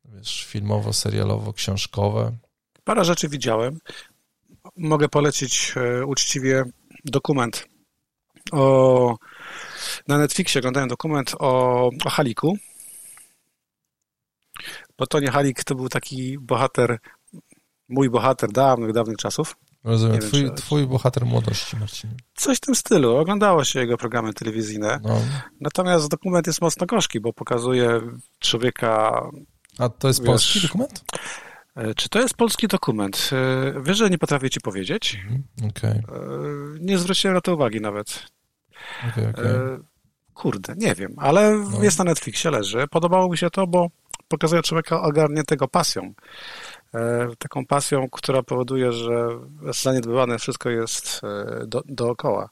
Wiesz, filmowo, serialowo, książkowe? Parę rzeczy widziałem. Mogę polecić e, uczciwie dokument o, na Netflixie oglądałem dokument o, o Haliku. Bo Tony Halik to był taki bohater, mój bohater dawnych, dawnych czasów. Rozumiem. Twój, wiem, czy... twój bohater młodości, Marcin. Coś w tym stylu. Oglądało się jego programy telewizyjne. No. Natomiast dokument jest mocno gorzki, bo pokazuje człowieka... A to jest wiesz, polski dokument? E, czy to jest polski dokument? E, wiesz, że nie potrafię ci powiedzieć. Mhm, okay. E, nie zwróciłem na to uwagi nawet. Okay, okay. Kurde, nie wiem, ale no. jest na Netflixie, leży. Podobało mi się to, bo pokazuje człowieka ogarniętego pasją. E, taką pasją, która powoduje, że zaniedbywane wszystko jest e, do, dookoła.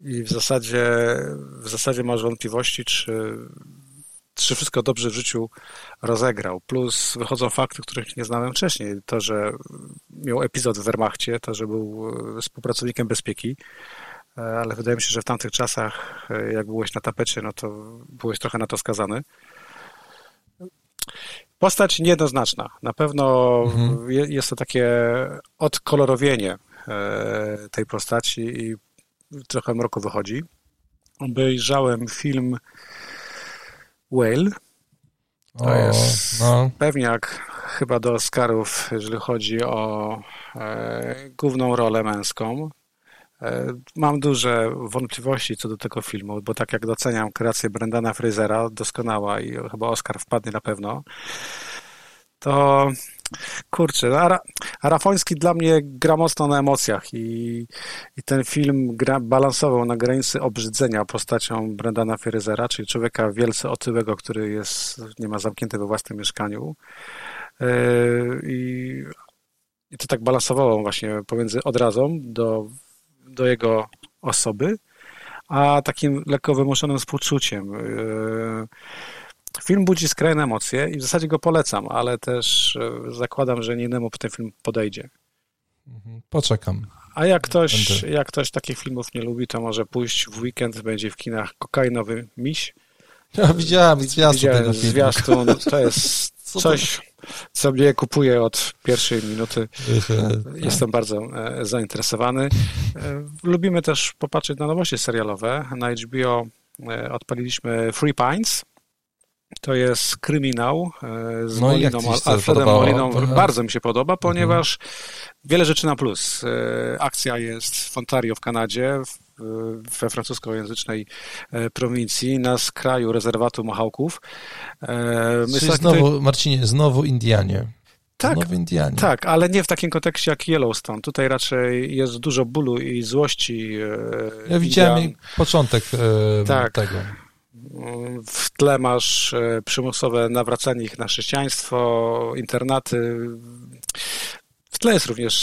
I w zasadzie, w zasadzie masz wątpliwości, czy, czy wszystko dobrze w życiu rozegrał. Plus wychodzą fakty, których nie znałem wcześniej. To, że miał epizod w Wehrmachcie, to, że był e, współpracownikiem bezpieki, ale wydaje mi się, że w tamtych czasach, jak byłeś na tapecie, no to byłeś trochę na to skazany. Postać niejednoznaczna. Na pewno mhm. jest to takie odkolorowienie e, tej postaci i trochę mroku wychodzi. Obejrzałem film Whale. To o, jest no. pewniak chyba do Oscarów, jeżeli chodzi o e, główną rolę męską. E, mam duże wątpliwości co do tego filmu, bo tak jak doceniam kreację Brendana Frasera, doskonała i chyba Oscar wpadnie na pewno, to kurczę, no, Ara, Arafoński dla mnie gra mocno na emocjach i, i ten film gra, balansował na granicy obrzydzenia postacią Brendana Frasera, czyli człowieka wielce otyłego, który jest niemal zamknięty we własnym mieszkaniu. I, i to tak balansowało właśnie pomiędzy odrazą do do jego osoby, a takim lekko wymuszonym współczuciem. Yy, film budzi skrajne emocje i w zasadzie go polecam, ale też yy, zakładam, że nie innemu ten film podejdzie. Mhm. Poczekam. A jak ktoś, jak ktoś takich filmów nie lubi, to może pójść w weekend, będzie w kinach kokainowy miś. Ja widziałem zwiastun Widziałem. Zwiastun, to jest coś, co mnie kupuje od pierwszej minuty. Jestem bardzo e, zainteresowany. E, lubimy też popatrzeć na nowości serialowe. Na HBO e, odpaliliśmy Free Pines. To jest kryminał z no Moliną, Alfredem Moliną. Bardzo mi się podoba, ponieważ mhm. wiele rzeczy na plus. Akcja jest w Ontario w Kanadzie, we francuskojęzycznej e, prowincji, na skraju rezerwatu Mohawków. E, my Czyli znowu, tutaj... Marcinie, znowu Indianie. Tak, tak, ale nie w takim kontekście jak Yellowstone. Tutaj raczej jest dużo bólu i złości. Ja widziałem początek tak. tego. W tle masz przymusowe nawracanie ich na chrześcijaństwo, internaty. W tle jest również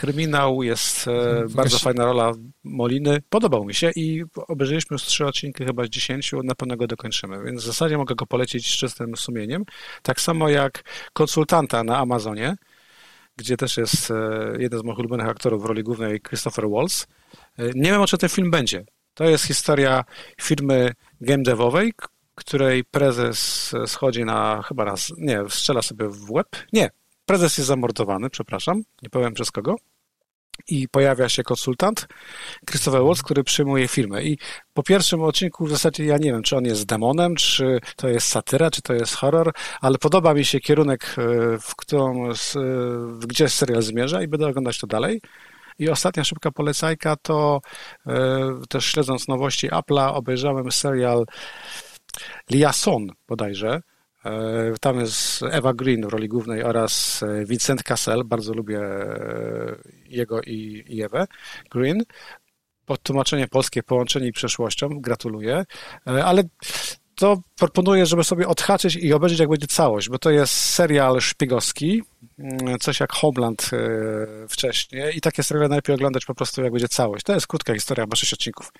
kryminał, jest e, bardzo fajna rola Moliny. Podobał mi się i obejrzeliśmy już trzy odcinki chyba z dziesięciu, na pewno go dokończymy, więc w zasadzie mogę go polecić z czystym sumieniem. Tak samo jak konsultanta na Amazonie, gdzie też jest e, jeden z moich ulubionych aktorów w roli głównej Christopher Waltz. E, nie wiem, o czym ten film będzie. To jest historia firmy game devowej, której prezes schodzi na, chyba raz, nie, strzela sobie w łeb. Nie, prezes jest zamordowany, przepraszam, nie powiem przez kogo. I pojawia się konsultant, Christopher Watts, który przyjmuje firmę. I po pierwszym odcinku w zasadzie ja nie wiem, czy on jest demonem, czy to jest satyra, czy to jest horror, ale podoba mi się kierunek, e, w którą, gdzie serial zmierza i będę oglądać to dalej. I ostatnia szybka polecajka to e, też śledząc nowości Apple'a obejrzałem serial Liaison bodajże, E, tam jest Eva Green w roli głównej oraz e, Vincent Cassel. Bardzo lubię e, jego i, Ewę Green. Podtłumaczenie polskie połączenie i przeszłością. Gratuluję. Ale to proponuję, żeby sobie odhaczyć i obejrzeć, jak będzie całość, bo to jest serial szpiegowski, mm, coś jak Homeland wcześniej i takie seriale najlepiej oglądać po prostu, jak będzie całość. To jest krótka historia, ma sześć odcinków.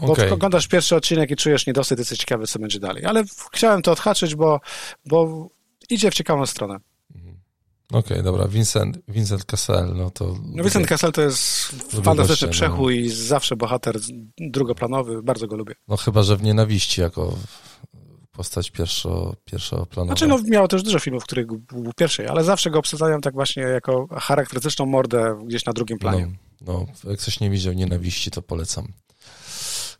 Bo okay. oglądasz pierwszy odcinek i czujesz niedosyt, jesteś ciekawy, co będzie dalej. Ale chciałem to odhaczyć, bo, bo idzie w ciekawą stronę. Mhm. Okej, okay, dobra. Vincent, Vincent Cassel, no to... No Vincent Cassel to jest fantastyczny przechód no. i zawsze bohater drugoplanowy, bardzo go lubię. No chyba, że w Nienawiści jako postać pierwszo, pierwszoplanowa. Znaczy, no miało też dużo filmów, w których był pierwszy, ale zawsze go obsadzają tak właśnie jako charakterystyczną mordę gdzieś na drugim planie. No, no jak ktoś nie widział Nienawiści, to polecam.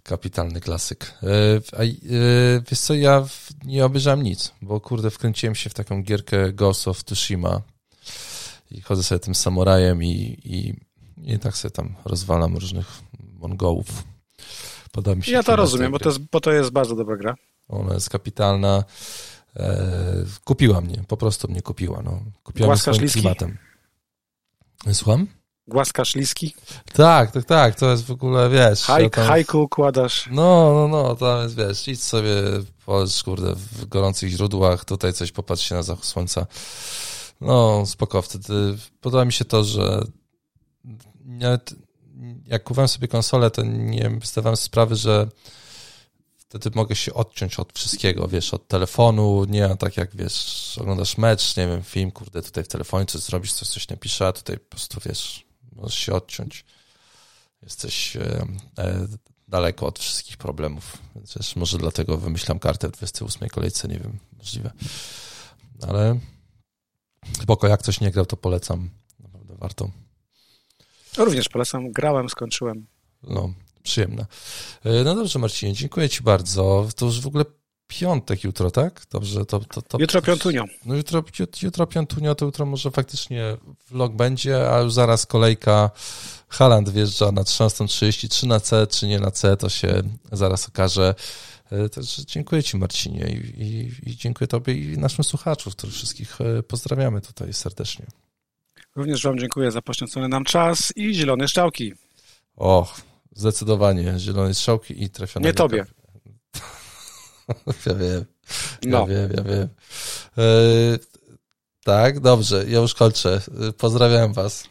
Kapitalny klasyk. E, e, wiesz co, ja nie obejrzałem nic, bo kurde, wkręciłem się w taką gierkę Ghost of Tsushima i chodzę sobie tym samurajem i, i, i tak sobie tam rozwalam różnych Mongołów. Podoba mi się. Ja to rozumiem, bo to, jest, bo to jest bardzo dobra gra. Ona jest kapitalna. E, kupiła mnie, po prostu mnie kupiła. No. Kupiła mnie swoim klimatem. Słucham? Głaskasz liski? Tak, tak, tak, to jest w ogóle, wiesz... Hajk, tam... Hajku układasz. No, no, no, tam jest, wiesz, idź sobie, polecz, kurde, w gorących źródłach, tutaj coś popatrz się na zachód słońca. No, spoko, wtedy podoba mi się to, że nawet jak kupowałem sobie konsolę, to nie zdawałem sprawy, że wtedy mogę się odciąć od wszystkiego, wiesz, od telefonu, nie tak jak, wiesz, oglądasz mecz, nie wiem, film, kurde, tutaj w telefonie coś zrobisz, coś, coś napisze, a tutaj po prostu, wiesz, możesz się odciąć. Jesteś e, e, daleko od wszystkich problemów. Też może dlatego wymyślam kartę w 28 kolejce, nie wiem, możliwe. Ale spoko, jak coś nie grał, to polecam. Naprawdę warto. Również polecam. Grałem, skończyłem. No, przyjemne. E, no dobrze, Marcinie, dziękuję Ci bardzo. To już w ogóle piątek jutro, tak? Dobrze, to... to, to jutro piątunio. No jutro, jutro piątunio, to jutro może faktycznie vlog będzie, a już zaraz kolejka Haland wjeżdża na 13.33 na C, czy nie na C, to się zaraz okaże. E, także dziękuję Ci Marcinie i, i, i dziękuję Tobie i naszym słuchaczom, których wszystkich e, pozdrawiamy tutaj serdecznie. Również Wam dziękuję za poświęcony nam czas i zielone strzałki. O, zdecydowanie, zielone strzałki i trafione. Nie Tobie. [LAUGHS] Ja wiem. Ja no. wiem, ja wiem. E, tak, dobrze, ja już kończę. Pozdrawiam Was.